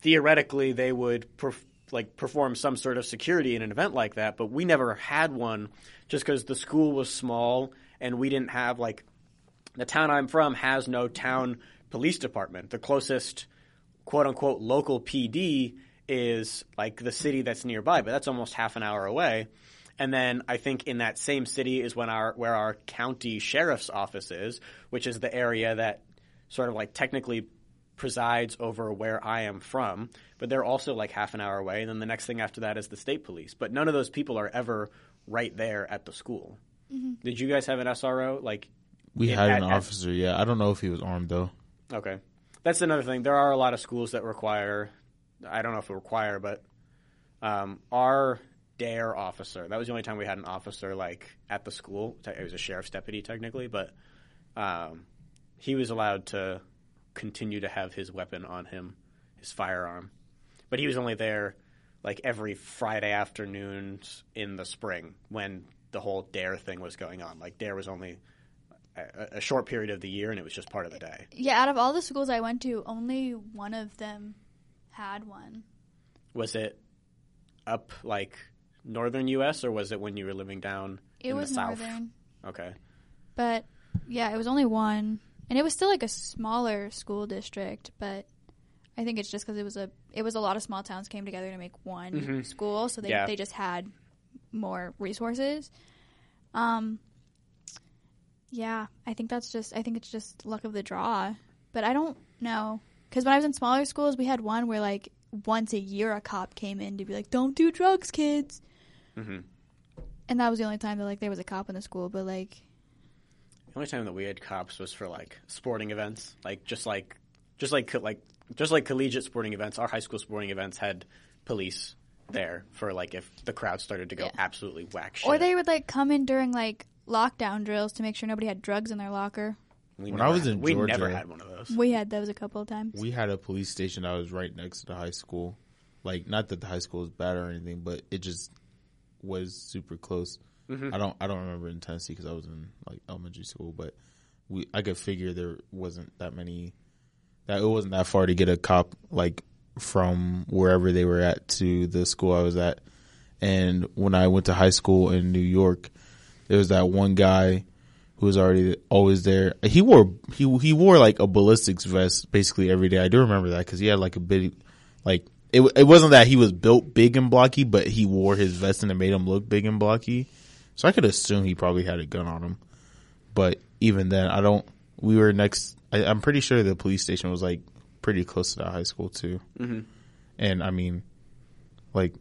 theoretically they would perf- like perform some sort of security in an event like that, but we never had one just because the school was small and we didn't have like the town I'm from has no town police department. The closest quote unquote local PD is like the city that's nearby, but that's almost half an hour away. And then I think in that same city is when our where our county sheriff's office is, which is the area that sort of like technically presides over where I am from, but they're also like half an hour away. And then the next thing after that is the state police. But none of those people are ever right there at the school. Mm-hmm. Did you guys have an SRO? Like, We Yeah, had at- an at- officer. Yeah, I don't know if he was armed though. okay, that's another thing. There are a lot of schools that require. I don't know if it require, but um, our DARE officer. That was the only time we had an officer like at the school. It was a sheriff's deputy technically, but um, he was allowed to continue to have his weapon on him, his firearm. But he was only there like every Friday afternoons in the spring when the whole DARE thing was going on. Like DARE was only a, a short period of the year, and it was just part of the day. Yeah, out of all the schools I went to, only one of them had one. Was it up like northern U.S. or was it when you were living down It in was the south? northern, Okay. but yeah, it was only one, and it was still like a smaller school district. But I think it's just because it was a it was a lot of small towns came together to make one school, so they Yeah. they just had more resources. Um. Yeah, I think that's just I think it's just luck of the draw, but I don't know because when I was in smaller schools, we had one where like once a year a cop came in to be like, "Don't do drugs, kids." hmm And that was the only time that like there was a cop in the school, but like The only time that we had cops was for like sporting events, like just like just like like just like collegiate sporting events. Our high school sporting events had police there for like if the crowd started to go Yeah. absolutely whack shit. or they would like come in during like lockdown drills to make sure nobody had drugs in their locker. We When I was had- in we never had one of those. We had those a couple of times. We had a police station that was right next to the high school. Like, not that the high school was bad or anything, but it just was super close. Mm-hmm. I don't, I don't remember in Tennessee because I was in like elementary school, but we, I could figure there wasn't that many, that it wasn't that far to get a cop like from wherever they were at to the school I was at. And when I went to high school in New York, there was that one guy who was already always there. He wore he he wore like a ballistics vest basically every day. I do remember that because he had like a big like it. It wasn't that he was built big and blocky, but he wore his vest and it made him look big and blocky. So I could assume he probably had a gun on him. But even then, I don't. We were next. I, I'm pretty sure the police station was like pretty close to that high school too. Mm-hmm. And I mean, like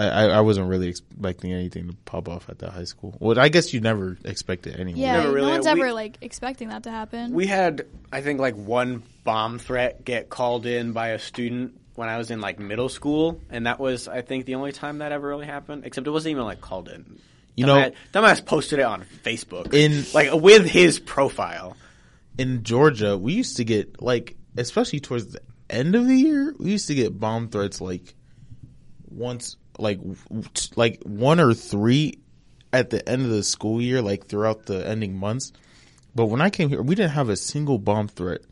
I, I I wasn't really expecting anything to pop off at that high school. Well, I guess you never expect it anyway. Yeah, never really- no one's we- ever like expecting that to happen. We had, I think, like one bomb threat get called in by a student when I was in like middle school, and that was, I think, the only time that ever really happened. Except it wasn't even like called in. You know- Dumbass, dumbass posted it on Facebook In- like with his profile. in Georgia, we used to get like, especially towards the end of the year, we used to get bomb threats like once, like, like one or three at the end of the school year, like throughout the ending months. But when I came here, we didn't have a single bomb threat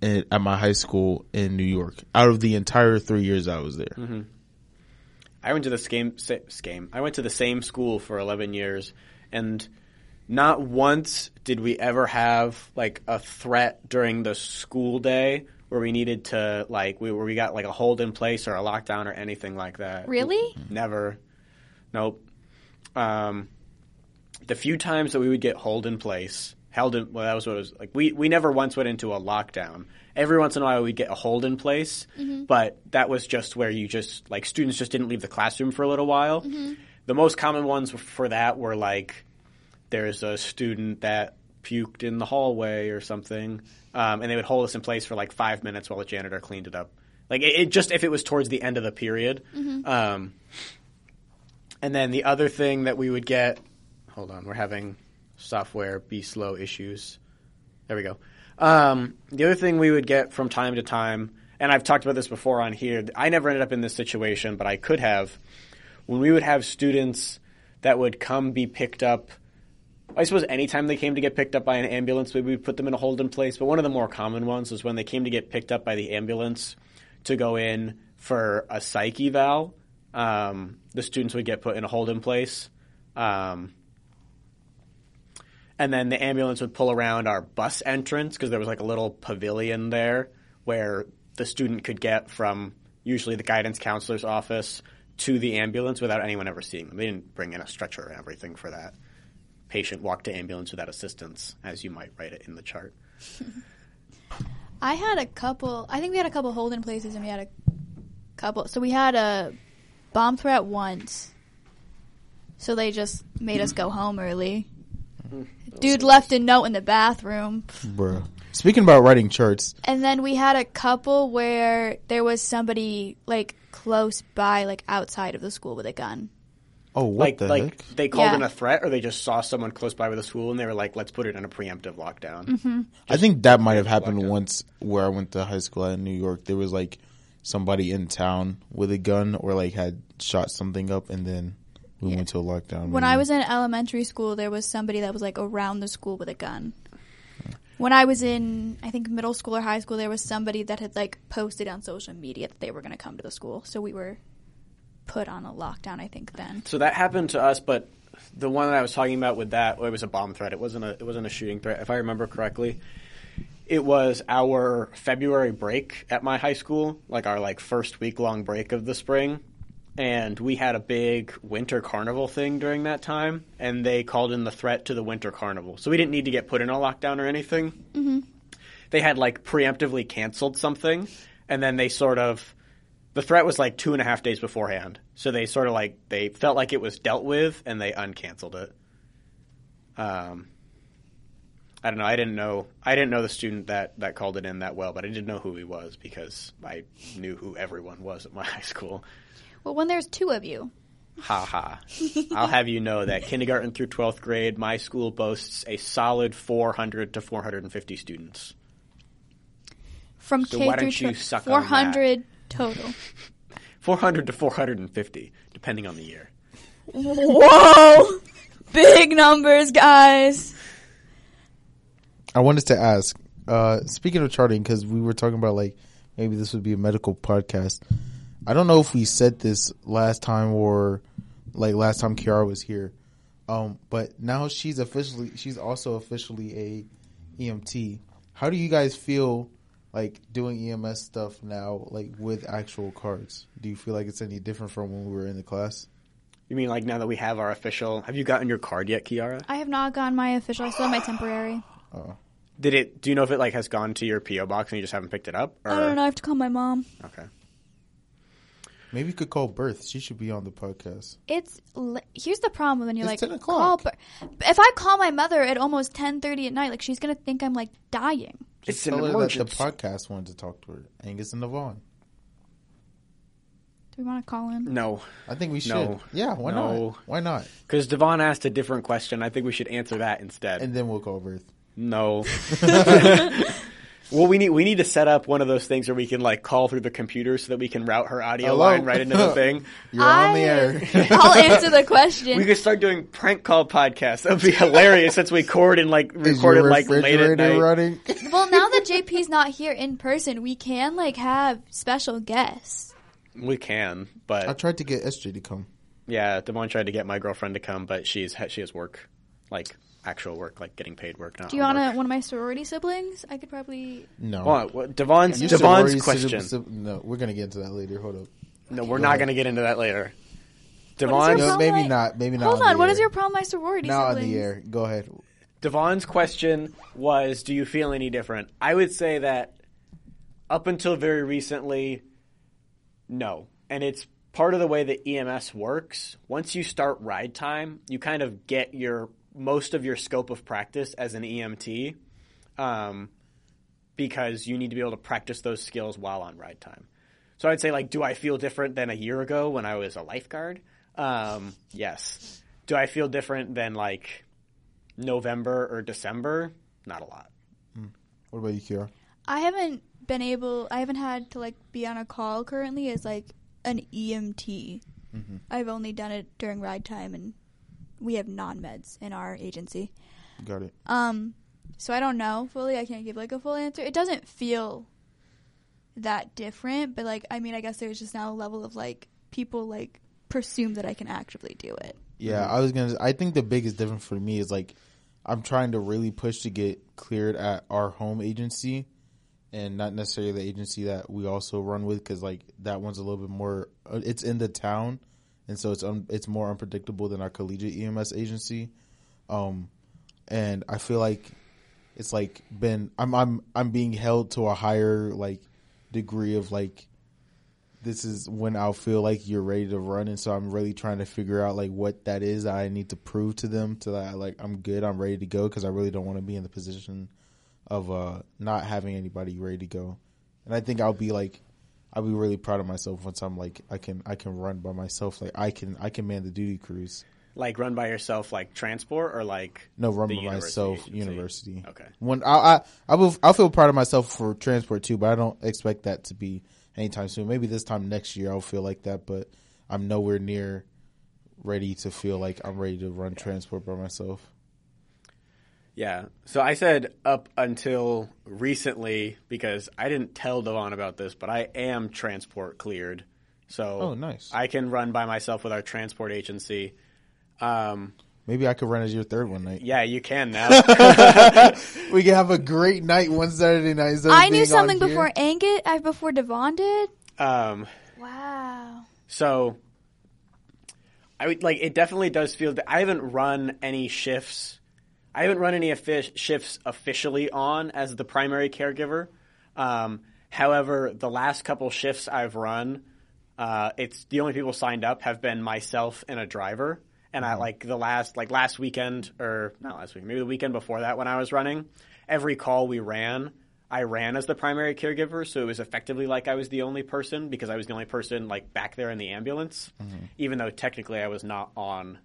in, at my high school in New York out of the entire three years I was there. Mm-hmm. I went to the same. I went to the same school for 11 years, and not once did we ever have like a threat during the school day where we needed to like we where we got like a hold in place or a lockdown or anything like that. Really? Never. Nope. Um, the few times that we would get hold in place, held in, well, that was what it was like. We, we never once went into a lockdown. Every once in a while we'd get a hold in place, but that was just where you just, like, students just didn't leave the classroom for a little while. The most common ones for that were like, there's a student that puked in the hallway or something, um, and they would hold us in place for like five minutes while the janitor cleaned it up. Like it, it just if it was towards the end of the period. Um, and then the other thing that we would get, hold on, we're having software be slow issues. There we go. Um, the other thing we would get from time to time, and I've talked about this before on here. I never ended up in this situation, but I could have. When we would have students that would come be picked up I suppose anytime they came to get picked up by an ambulance, we would put them in a hold in place. But one of the more common ones was when they came to get picked up by the ambulance to go in for a psych eval. Um, the students would get put in a hold in place. Um, and then the ambulance would pull around our bus entrance because there was like a little pavilion there where the student could get from usually the guidance counselor's office to the ambulance without anyone ever seeing them. They didn't bring in a stretcher and everything for that patient walked to ambulance without assistance, as you might write it in the chart. I had a couple. I think we had a couple hold in places, and we had a couple. So we had a bomb threat once. So they just made us go home early. Mm-hmm. Dude left a note in the bathroom, Bruh. Speaking about writing charts, and then we had a couple where there was somebody like close by, like outside of the school with a gun. Oh, what like, the like heck? they called Yeah. in a threat, or they just saw someone close by with a school and they were like, "Let's put it in a preemptive lockdown." Mm-hmm. I think that might have Lockdown. happened once where I went to high school in New York. There was like somebody in town with a gun or like had shot something up, and then we went to a lockdown. When meeting. I was in elementary school, there was somebody that was like around the school with a gun. When I was in, I think middle school or high school, there was somebody that had like posted on social media that they were going to come to the school. So we were put on a lockdown. I think then. So that happened to us, but the one that I was talking about with that, it was a bomb threat. It wasn't a it wasn't a shooting threat, if I remember correctly. It was our February break at my high school, like our like first week long break of the spring, and we had a big winter carnival thing during that time, and they called in the threat to the winter carnival. So we didn't need to get put in a lockdown or anything. Mm-hmm. They had like preemptively canceled something, and then they sort of the threat was like two and a half days beforehand. So they sort of like they felt like it was dealt with and they uncanceled it. Um, I don't know. I didn't know. I didn't know the student that that called it in that well, but I didn't know who he was because I knew who everyone was at my high school. Well, when there's two of you, Ha ha. I'll have you know that kindergarten through 12th grade, my school boasts a solid 400 to 450 students. From So K why through don't you suck 400 total. 400 to 450, depending on the year. Whoa! Big numbers, guys. I wanted to ask. Uh, speaking of charting, because we were talking about like maybe this would be a medical podcast. I don't know if we said this last time or like last time Kiara was here. Um, but now she's officially she's also officially a EMT. How do you guys feel like doing EMS stuff now, like with actual cards? Do you feel like it's any different from when we were in the class? You mean like now that we have our official? Have you gotten your card yet, Kiara? I have not gotten my official. I still have my temporary. Oh. Did it? Do you know if it like has gone to your PO box and you just haven't picked it up? Or? I don't know. I have to call my mom. Okay. Maybe you could call Birth. She should be on the podcast. It's li- here's the problem when you're It's like 10 call. o'clock. Bur- if I call my mother at almost 10:30 at night, like she's gonna think I'm like dying. It's Just an tell her that the podcast wanted to talk to her. Angus and Navon. Do we want to call in? No, I think we should. No. Yeah, why No. not? Why not? because Devon asked a different question. I think we should answer that instead. And then we'll call Birth. No. well, we need we need to set up one of those things where we can like call through the computer so that we can route her audio Hello? line right into the thing. You're on the air. I'll answer the question. We could start doing prank call podcasts. That would be hilarious since we record and like Is record it your like late at night. running? well, now that JP's not here in person, we can like have special guests. We can, but I tried to get SJ to come. yeah, Devon tried to get my girlfriend to come, but she's she has work, like actual work, like getting paid work. Not Do you want homework. one of my sorority siblings? I could probably. No. Hold on, what- Devon's Your Devon's sorority question. sim- sim- no, we're gonna get into that later. Hold up. No, we're Go not ahead. going to get into that later. What is Devon's No, problem maybe with- not. Maybe not. Hold on on. the What air. is your problem? My sorority Now on the air. Go ahead. Devon's question was, "Do you feel any different?" I would say that up until very recently, no, and it's part of the way that EMS works. Once you start ride time, you kind of get your most of your scope of practice as an EMT, um, because you need to be able to practice those skills while on ride time. So I'd say, like, do I feel different than a year ago when I was a lifeguard? Um, yes. Do I feel different than like November or December? Not a lot. What about you, Kiara? I haven't been able. I haven't had to like be on a call currently as like an EMT. Mm-hmm. I've only done it during ride time, and we have non meds in our agency. Got it. Um, so I don't know fully. I can't give like a full answer. It doesn't feel that different, but like I mean, I guess there's just now a level of like people like presume that I can actively do it. Yeah, I was gonna. I think the biggest difference for me is like I'm trying to really push to get cleared at our home agency, and not necessarily the agency that we also run with, because like that one's a little bit more. uh, It's in the town, and so it's un, it's more unpredictable than our collegiate EMS agency. Um, and I feel like it's like been I'm I'm I'm being held to a higher like degree of like this is when I'll feel like you're ready to run, and so I'm really trying to figure out like what that is that I need to prove to them to that like I'm good, I'm ready to go because I really don't want to be in the position of uh not having anybody ready to go, and I think I'll be like I'll be really proud of myself once I'm like I can I can run by myself like I can I can man the duty crews. Like run by yourself, like transport, or like No, run by university myself, agency? university. Okay. When I I I will I feel proud of myself for transport too, but I don't expect that to be anytime soon. Maybe this time next year I'll feel like that, but I'm nowhere near ready to feel like I'm ready to run transport by myself. Yeah. So I said up until recently because I didn't tell Devon about this, but I am transport cleared. So Oh, nice. I can run by myself with our transport agency. Um, Maybe I could run as your third one night. yeah, you can now. We can have a great night one Saturday night. I knew something before Angus, uh, before Devon did. um, Wow. So I would like it definitely does feel that I haven't run any shifts. I haven't run any shifts officially on as the primary caregiver. Um, however, the last couple shifts I've run, uh, it's the only people signed up have been myself and a driver. And I like the last like last weekend or not last week, maybe the weekend before that when I was running, every call we ran, I ran as the primary caregiver, so it was effectively like I was the only person because I was the only person like back there in the ambulance, even though technically I was not on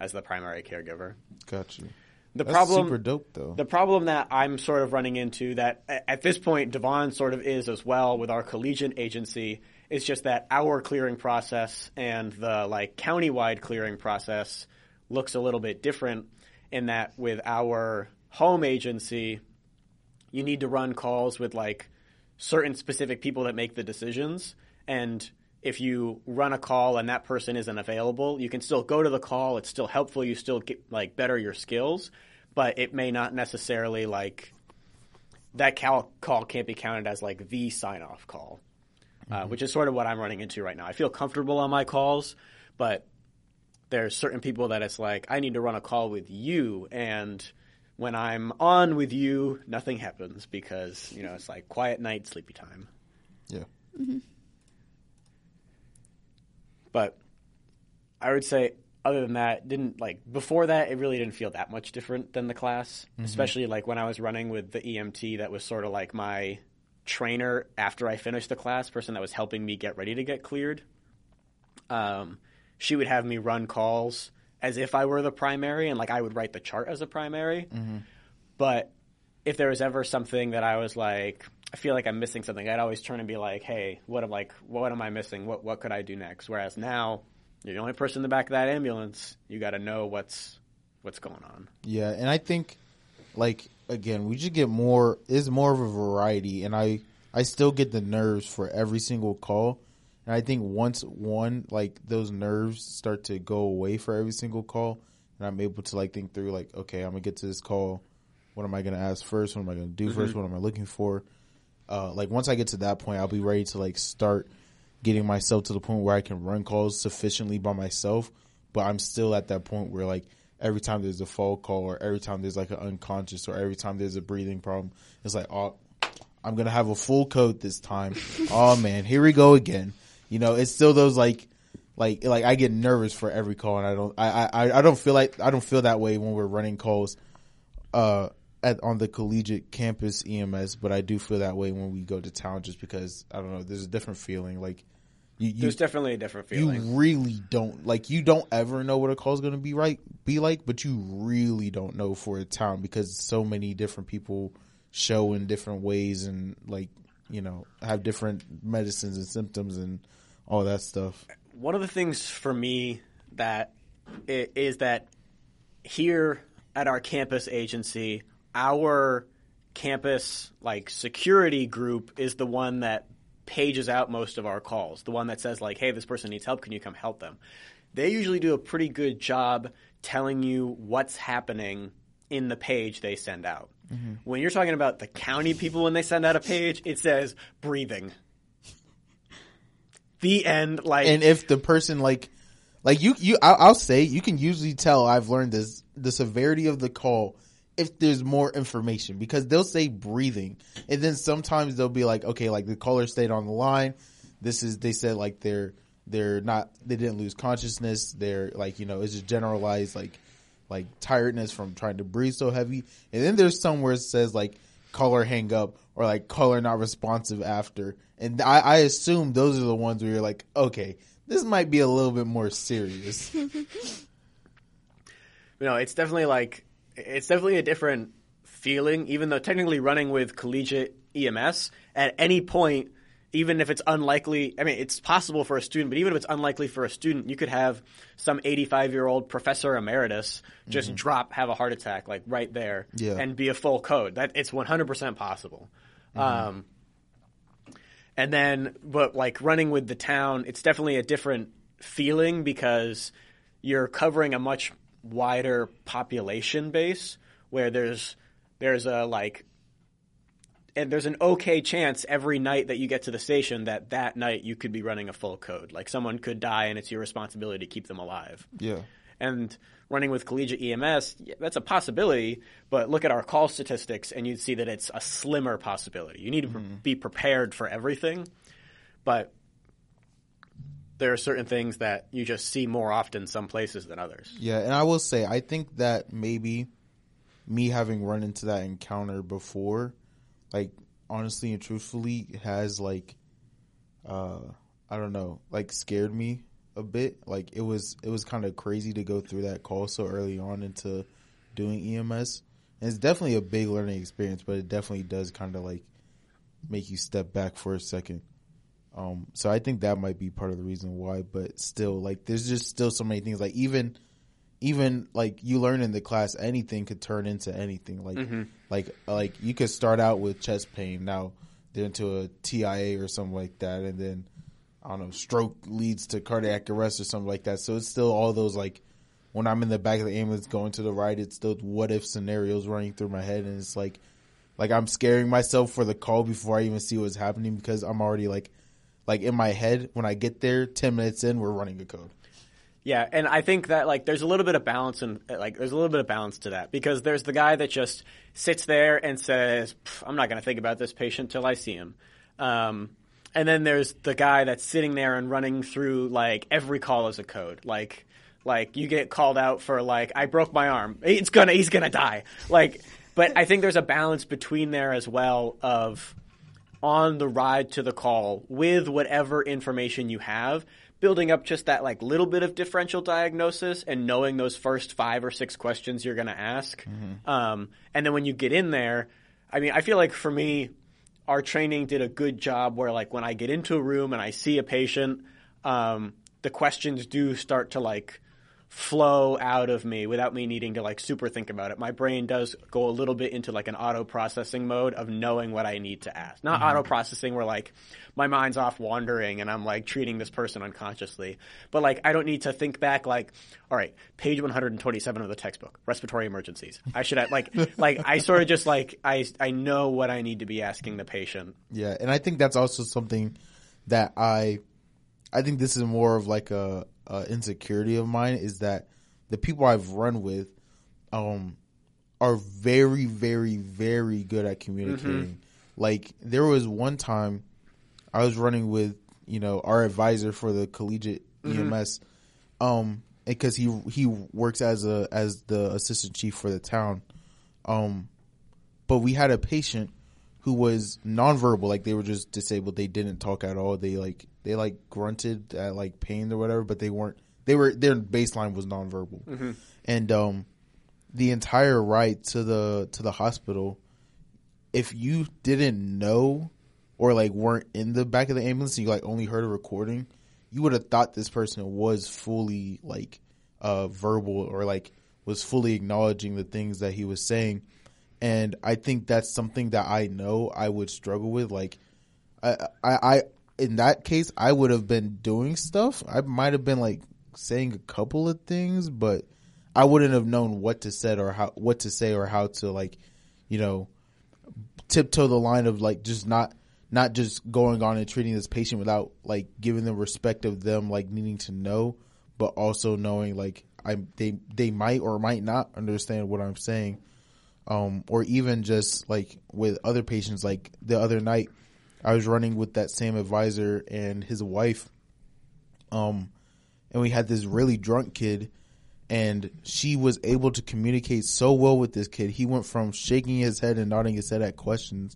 as the primary caregiver. Got you. The That's problem super dope though. the problem that I'm sort of running into that at this point Devon sort of is as well with our collegiate agency is just that our clearing process and the like countywide clearing process looks a little bit different in that with our home agency you need to run calls with like certain specific people that make the decisions and if you run a call and that person isn't available you can still go to the call. It's still helpful. You still get like better your skills but it may not necessarily like that cal- call can't be counted as like the sign off call uh, which is sort of what i'm running into right now. I feel comfortable on my calls but there's certain people that it's like i need to run a call with you and when i'm on with you nothing happens because you know it's like quiet night sleepy time. Yeah. But I would say other than that, didn't like before that it really didn't feel that much different than the class. Especially like when I was running with the EMT that was sort of like my trainer after I finished the class, person that was helping me get ready to get cleared. Um, she would have me run calls as if I were the primary and like I would write the chart as a primary. But if there was ever something that I was like, I feel like I'm missing something, I'd always turn and be like, "Hey, what am like, what am I missing? What what could I do next?" Whereas now, you're the only person in the back of that ambulance. You got to know what's what's going on. Yeah, and I think like again, we just get more is more of a variety and I I still get the nerves for every single call. And I think once one like those nerves start to go away for every single call and I'm able to like think through like okay, I'm going to get to this call. What am I going to ask first? What am I going to do mm-hmm. first? What am I looking for? Uh like once I get to that point, I'll be ready to like start getting myself to the point where I can run calls sufficiently by myself, but I'm still at that point where like every time there's a fall call or every time there's like an unconscious or every time there's a breathing problem, it's like, oh, I'm gonna have a full code this time. oh man, here we go again. You know, it's still those like, like, like I get nervous for every call, and I don't, I, I, I don't feel like I don't feel that way when we're running calls, uh, at on the collegiate campus EMS, but I do feel that way when we go to town, just because I don't know, there's a different feeling. Like, you, you There's definitely a different feeling. you really don't like you don't ever know what a call is going to be right be like but you really don't know for a town because so many different people show in different ways and like you know have different medicines and symptoms and all that stuff one of the things for me that is that here at our campus agency, our campus like security group is the one that pages out most of our calls. The one that says like, "Hey, this person needs help. Can you come help them?" They usually do a pretty good job telling you what's happening in the page they send out. Mm-hmm. When you're talking about the county people when they send out a page, it says breathing. The end like and if the person like like you you I'll, I'll say you can usually tell i've learned this the severity of the call if there's more information because they'll say breathing and then sometimes they'll be like okay like the caller stayed on the line. This is they said like they're they're not they didn't lose consciousness. They're like you know it's just generalized like like tiredness from trying to breathe so heavy. And then there's some where it says like caller hang up or like caller not responsive after. And I, I assume those are the ones where you're like okay this might be a little bit more serious. Know, it's definitely like it's definitely a different feeling. Even though technically running with collegiate EMS at any point, even if it's unlikely, I mean, it's possible for a student, but even if it's unlikely for a student, you could have some 85 year old professor emeritus just drop, have a heart attack, like right there, Yeah. and be a full code. That it's 100% possible. Um, and then, but like running with the town, it's definitely a different feeling because you're covering a much wider population base where there's there's a like and there's an okay chance every night that you get to the station that that night you could be running a full code. Like someone could die and it's your responsibility to keep them alive. yeah And running with collegiate EMS, that's a possibility, but look at our call statistics and you'd see that it's a slimmer possibility. You need to pre- be prepared for everything, but there are certain things that you just see more often some places than others. Yeah, and I will say I think that maybe me having run into that encounter before, like honestly and truthfully has like, uh, I don't know, like scared me a bit. Like it was, it was kind of crazy to go through that call so early on into doing EMS. And it's definitely a big learning experience, but it definitely does kind of like make you step back for a second. Um, so I think that might be part of the reason why, but still, like, there's just still so many things. Like, even, even like you learn in the class, anything could turn into anything. Like, like, like you could start out with chest pain, now they're into a TIA or something like that, and then I don't know, stroke leads to cardiac arrest or something like that. So it's still all those like when I'm in the back of the ambulance going to the right, it's still what if scenarios running through my head, and it's like, like I'm scaring myself for the call before I even see what's happening because I'm already like, like in my head when I get there, ten minutes in, we're running a code. Yeah, and I think that like there's a little bit of balance and like there's a little bit of balance to that because there's the guy that just sits there and says, "I'm not going to think about this patient till I see him," um, and then there's the guy that's sitting there and running through like every call as a code, like like you get called out for like I broke my arm, it's gonna he's gonna die, like. But I think there's a balance between there as well of on the ride to the call with whatever information you have, building up just that like little bit of differential diagnosis and knowing those first five or six questions you're going to ask. Um, and then when you get in there, I mean, I feel like for me, our training did a good job where like when I get into a room and I see a patient, um, the questions do start to like flow out of me without me needing to like super think about it. My brain does go a little bit into like an auto processing mode of knowing what I need to ask. Not mm-hmm. auto processing where like my mind's off wandering and I'm like treating this person unconsciously. But like I don't need to think back like, all right, page 127 of the textbook, respiratory emergencies. I should like like I sort of just like I I know what I need to be asking the patient. Yeah, and I think that's also something that I, I think this is more of like a, a insecurity of mine is that the people I've run with, um, are very, very, very good at communicating. Like there was one time I was running with you know our advisor for the collegiate EMS, um, because he he works as a as the assistant chief for the town, um, but we had a patient who was nonverbal, like they were just disabled. They didn't talk at all. They like they like grunted at like pain or whatever, but they weren't. They were their baseline was nonverbal, and um, the entire ride to the to the hospital, if you didn't know or like weren't in the back of the ambulance and you like only heard a recording, you would have thought this person was fully like uh verbal or like was fully acknowledging the things that he was saying. And I think that's something that I know I would struggle with. Like I I, I in that case I would have been doing stuff. I might have been like saying a couple of things, but I wouldn't have known what to say or how what to say or how to like, you know, tiptoe the line of like just not not just going on and treating this patient without like giving them respect of them like needing to know, but also knowing like I they they might or might not understand what I'm saying, um, or even just like with other patients. Like the other night, I was running with that same advisor and his wife, um, and we had this really drunk kid and she was able to communicate so well with this kid. He went from shaking his head and nodding his head at questions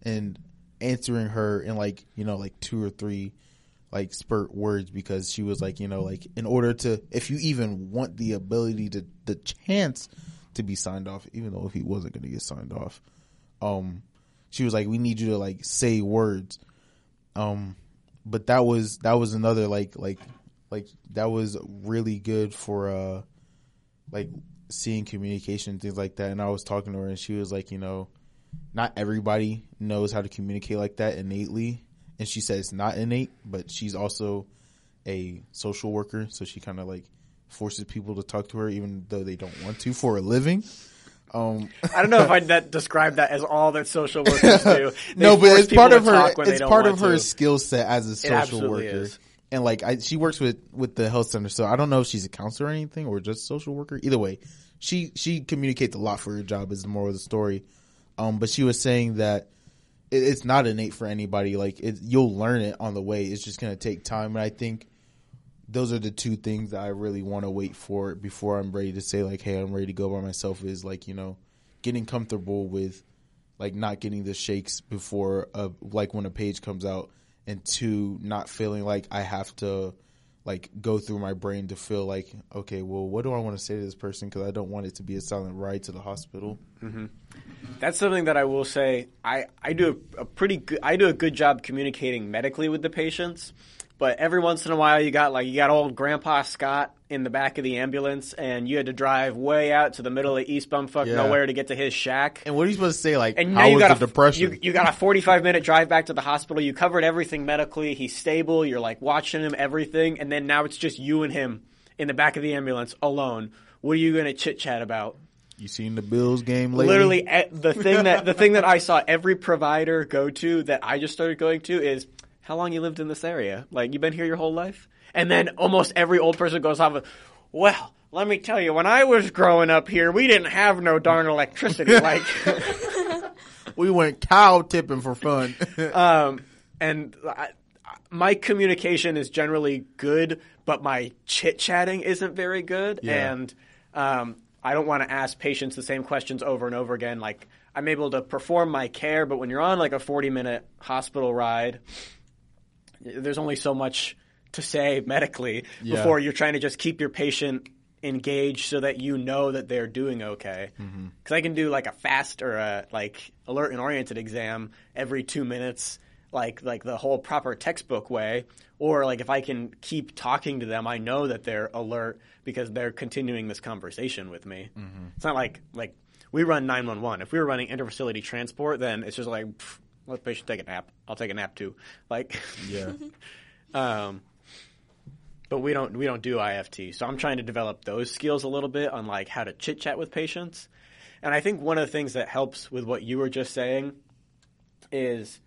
and answering her in like, you know, like two or three like spurt words because she was like, you know, like in order to if you even want the ability to the chance to be signed off, even though he wasn't gonna get signed off, um she was like, We need you to like say words. Um but that was that was another like like like that was really good for uh like seeing communication things like that. And i was talking to her and she was like you know not everybody knows how to communicate like that innately. And she said it's not innate but she's also a social worker so she kind of like forces people to talk to her even though they don't want to for a living um I don't know if I'd that describe that as all that social workers do. They no, but it's part of her. talk when they It's part of her to. skill set as a social worker. is. And like, I, she works with with the health center, so I don't know if she's a counselor or anything, or just a social worker. Either way, she she communicates a lot for her job. Is the moral of the story. Um, but she was saying that it, it's not innate for anybody. Like, it, you'll learn it on the way. It's just gonna take time. And I think those are the two things that I really want to wait for before I'm ready to say like, hey, I'm ready to go by myself. Is like, you know, getting comfortable with like not getting the shakes before uh like when a page comes out and two not feeling like I have to like go through my brain to feel like okay well what do I want to say to this person because I don't want it to be a silent ride to the hospital That's something that I will say. I, I do a, a pretty good. I do a good job communicating medically with the patients, but every once in a while you got like you got old Grandpa Scott in the back of the ambulance, and you had to drive way out to the middle of East Bumfuck Yeah. nowhere to get to his shack. and what are you supposed to say like And how now you was got the a depression You, you got a forty-five minute drive back to the hospital. You covered everything medically. He's stable. You're like watching him everything, and then now it's just you and him in the back of the ambulance alone. What are you going to chit chat about? you seen the Bills game lately Literally, eh, the thing that the thing that I saw every provider go to that I just started going to is how long you lived in this area. Like you've been here your whole life, and then almost every old person goes off of, well. Let me tell you, when I was growing up here, we didn't have no darn electricity. Like, we went cow tipping for fun um, and I, my communication is generally good, but my chit chatting isn't very good, Yeah. and um, I don't want to ask patients the same questions over and over again. Like I'm able to perform my care, but when you're on like a 40 minute hospital ride, there's only so much to say medically Yeah. before you're trying to just keep your patient engaged so that you know that they're doing okay. Mm-hmm. Because I can do like a fast or a like alert and oriented exam every two minutes, like like the whole proper textbook way. Or like if I can keep talking to them, I know that they're alert because they're continuing this conversation with me. Mm-hmm. It's not like like we run nine one one. If we were running interfacility transport, then it's just like pff, let the patient take a nap. I'll take a nap too. Like yeah um, but we don't we don't do IFT. So I'm trying to develop those skills a little bit on like how to chit chat with patients. And I think one of the things that helps with what you were just saying is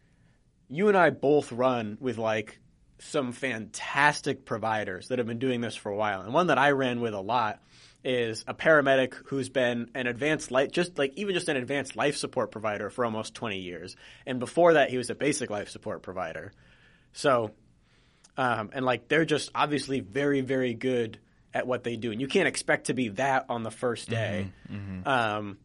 you and I both run with like some fantastic providers that have been doing this for a while. And one that I ran with a lot is a paramedic who's been an advanced life just like even just an advanced life support provider for almost 20 years. And before that he was a basic life support provider. So um, and like they're just obviously very very good at what they do and you can't expect to be that on the first day Um,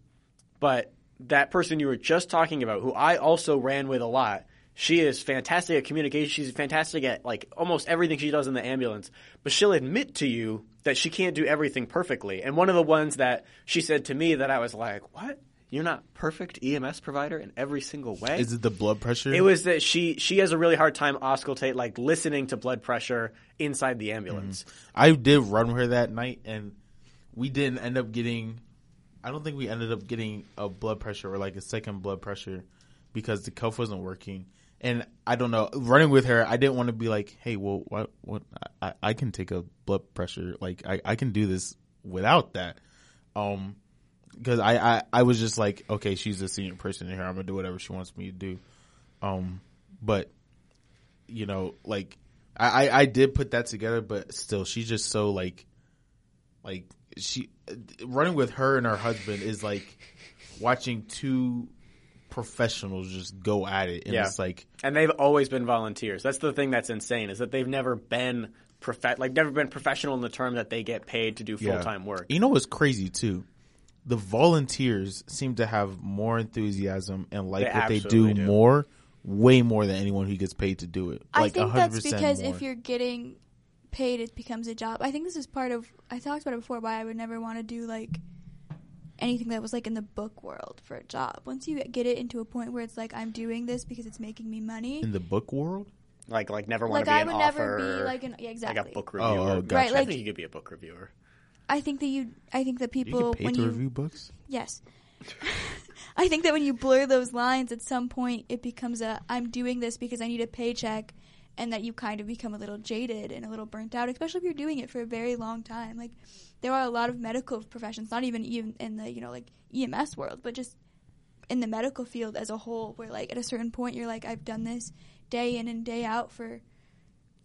but that person you were just talking about who i also ran with a lot she is fantastic at communication she's fantastic at like almost everything she does in the ambulance but she'll admit to you that she can't do everything perfectly and one of the ones that she said to me that i was like what you're not perfect ems provider in every single way is it the blood pressure it was that she she has a really hard time auscultate like listening to blood pressure inside the ambulance. Mm-hmm. I did run with her that night, and we didn't end up getting. I don't think we ended up getting a blood pressure or like a second blood pressure because the cuff wasn't working. And I don't know. Running with her, I didn't want to be like, "Hey, well, what? What? I, I can take a blood pressure. Like, I, I can do this without that." Um, because I, I, I was just like, okay, she's a senior person in here. I'm gonna do whatever she wants me to do. Um, but you know, like I, I, I did put that together, but still, she's just so like, like she running with her and her husband is like watching two professionals just go at it, and Yeah. it's like, And they've always been volunteers. That's the thing that's insane is that they've never been prof- like never been professional in the term that they get paid to do full time work. You know what's crazy too? The volunteers seem to have more enthusiasm and like They what they do, do. more, way more than anyone who gets paid to do it. I Like think that's 100% because more. if you're getting paid, it becomes a job. I think this is part of. I talked about it before, but I would never want to do like anything that was like in the book world for a job. Once you get it into a point where it's like I'm doing this because it's making me money. in the book world, Like like never want Like to be I an would author, never be like an yeah, exactly. like a book Oh, reviewer. oh, gotcha. Right, I like- think you could be a book reviewer. I think that you. I think that people get paid when to you review books. Yes. I think that when you blur those lines, at some point it becomes a I'm doing this because I need a paycheck, and that you kind of become a little jaded and a little burnt out, especially if you're doing it for a very long time. Like there are a lot of medical professions, not even even in the you know like EMS world, but just in the medical field as a whole, where like at a certain point you're like I've done this day in and day out for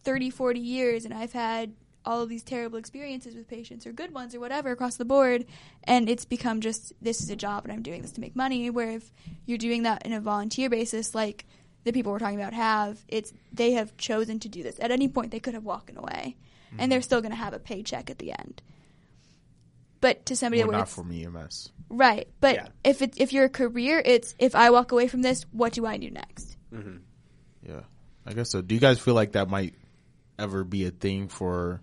30, 40 years, and I've had all of these terrible experiences with patients or good ones or whatever across the board and it's become just this is a job and I'm doing this to make money where if you're doing that in a volunteer basis like the people we're talking about have it's they have chosen to do this at any point they could have walked away and they're mm-hmm. still going to have a paycheck at the end But to somebody Well, where not it's, from EMS. right, but Yeah. if it, if your career, it's if I walk away from this, what do I do next? Mm-hmm. Yeah, I guess so. Do you guys feel like that might ever be a thing for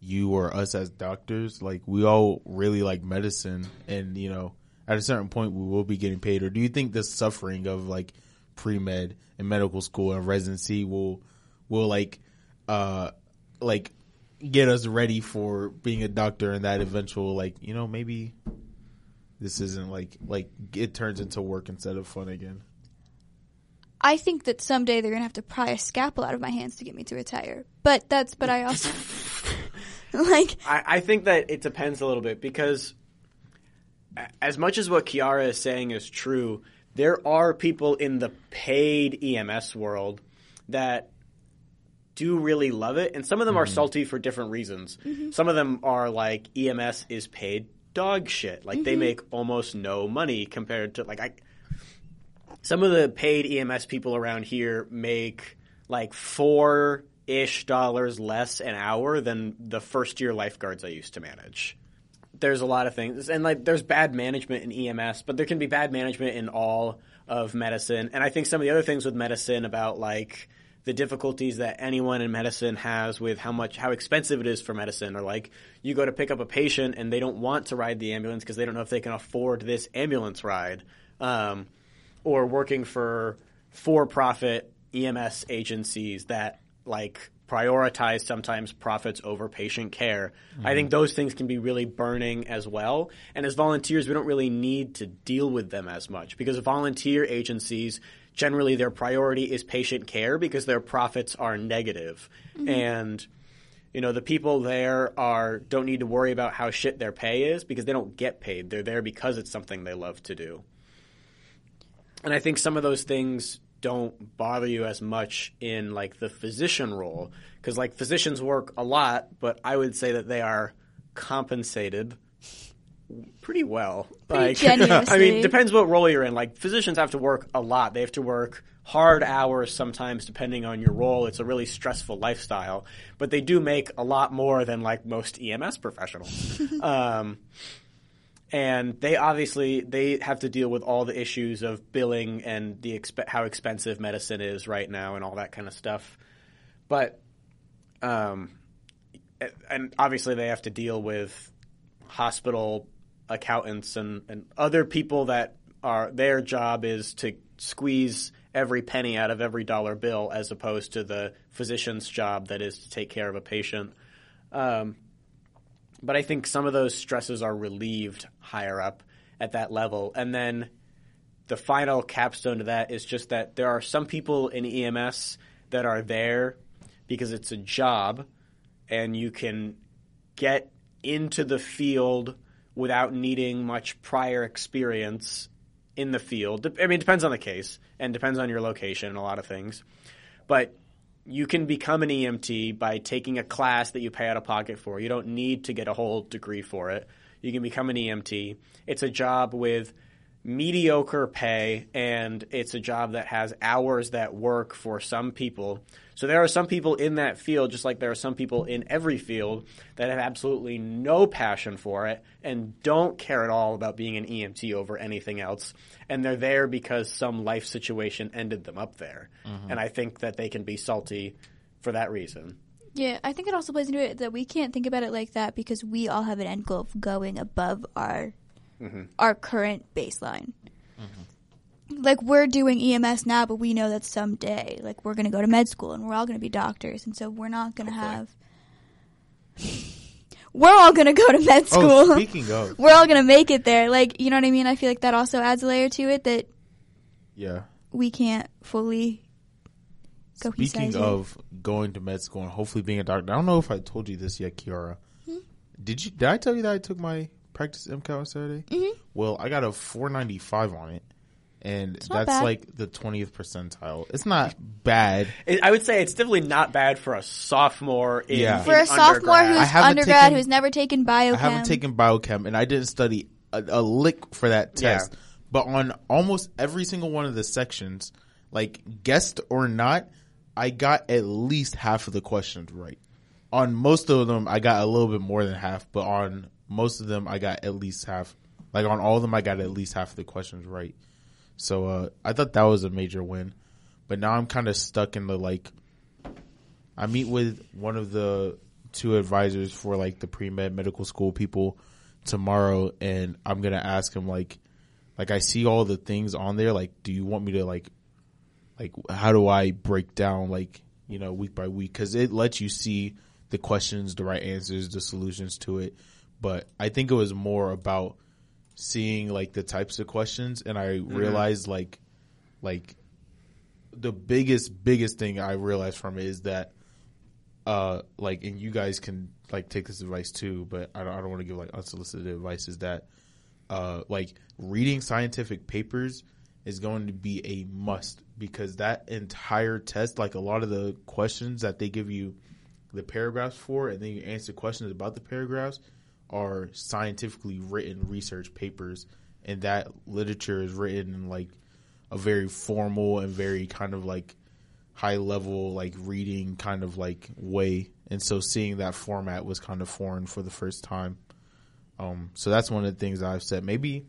you or us as doctors? Like we all really like medicine, and you know, at a certain point we will be getting paid. Or do you think the suffering of like pre med and medical school and residency will will like uh like get us ready for being a doctor and that eventual like you know maybe this isn't like like it turns into work instead of fun again. I think that someday they're gonna have to pry a scalpel out of my hands to get me to retire. But that's but I also like I, I think that it depends a little bit because as much as what Kiara is saying is true, there are people in the paid EMS world that do really love it, and some of them are mm-hmm. salty for different reasons. Mm-hmm. Some of them are like EMS is paid dog shit, like they mm-hmm. make almost no money compared to like I. Some of the paid EMS people around here make like four ish dollars less an hour than the first year lifeguards I used to manage. There's a lot of things, and like there's bad management in EMS, but there can be bad management in all of medicine. And I think some of the other things with medicine about like the difficulties that anyone in medicine has with how much how expensive it is for medicine, or like you go to pick up a patient and they don't want to ride the ambulance because they don't know if they can afford this ambulance ride. Um, or working for for-profit EMS agencies that like prioritize sometimes profits over patient care. I mm-hmm. think those things can be really burning as well. And as volunteers, we don't really need to deal with them as much because volunteer agencies generally their priority is patient care because their profits are negative. Mm-hmm. And you know the people there are don't need to worry about how shit their pay is because they don't get paid. They're there because it's something they love to do. And I think some of those things don't bother you as much in like the physician role because like physicians work a lot, but I would say that they are compensated pretty well. Pretty like. I mean, depends what role you're in. Like physicians have to work a lot. They have to work hard hours sometimes depending on your role. It's a really stressful lifestyle, but they do make a lot more than like most EMS professionals. um, and they obviously they have to deal with all the issues of billing and the exp- how expensive medicine is right now and all that kind of stuff. But um, and obviously they have to deal with hospital accountants and, and other people that are their job is to squeeze every penny out of every dollar bill as opposed to the physician's job that is to take care of a patient. Um, but I think some of those stresses are relieved higher up at that level. And then the final capstone to that is just that there are some people in EMS that are there because it's a job and you can get into the field without needing much prior experience in the field. I mean, it depends on the case and depends on your location and a lot of things. But you can become an EMT by taking a class that you pay out of pocket for. You don't need to get a whole degree for it. You can become an EMT. It's a job with mediocre pay and it's a job that has hours that work for some people. So there are some people in that field, just like there are some people in every field that have absolutely no passion for it and don't care at all about being an EMT over anything else. And they're there because some life situation ended them up there. Mm-hmm. And I think that they can be salty for that reason. Yeah, I think it also plays into it that we can't think about it like that because we all have an end goal of going above our our current baseline. Like we're doing EMS now, but we know that someday, like we're going to go to med school and we're all going to be doctors, and so we're not going to have. we're all going to go to med school. Oh, speaking of, we're all going to make it there. Like you know what I mean? I feel like that also adds a layer to it that yeah. we can't fully. Speaking of going to med school and hopefully being a doctor, I don't know if I told you this yet, Kiara. Hmm? Did you? Did I tell you that I took my practice MCAT on Saturday? Mm-hmm. Well, I got a 495 on it, and not that's bad. like the 20th percentile. It's not bad. It, I would say it's definitely not bad for a sophomore in, Yeah. in for a sophomore undergrad. Who's undergrad taken- who's never taken biochem. I haven't taken biochem, and I didn't study a, a lick for that test. Yeah. But on almost every single one of the sections, like guessed or not, I got at least half of the questions right. On most of them, I got a little bit more than half, but on most of them I got at least half. Like on all of them, I got at least half of the questions right. So uh, I thought that was a major win. But now I'm kind of stuck in the like. I meet with one of the two advisors for like the pre med medical school people tomorrow, and I'm gonna ask him like, like I see all the things on there. Like, do you want me to like, like how do I break down like you know week by week? Because it lets you see the questions, the right answers, the solutions to it. But I think it was more about seeing like the types of questions, and I realized like, like the biggest biggest thing I realized from it is that uh like and you guys can like take this advice too, but I don't I don't want to give like unsolicited advice is that uh like reading scientific papers is going to be a must because that entire test like a lot of the questions that they give you the paragraphs for and then you answer questions about the paragraphs are scientifically written research papers and that literature is written in like a very formal and very kind of like high level like reading kind of like way. And so seeing that format was kind of foreign for the first time. Um so that's one of the things i've said. Maybe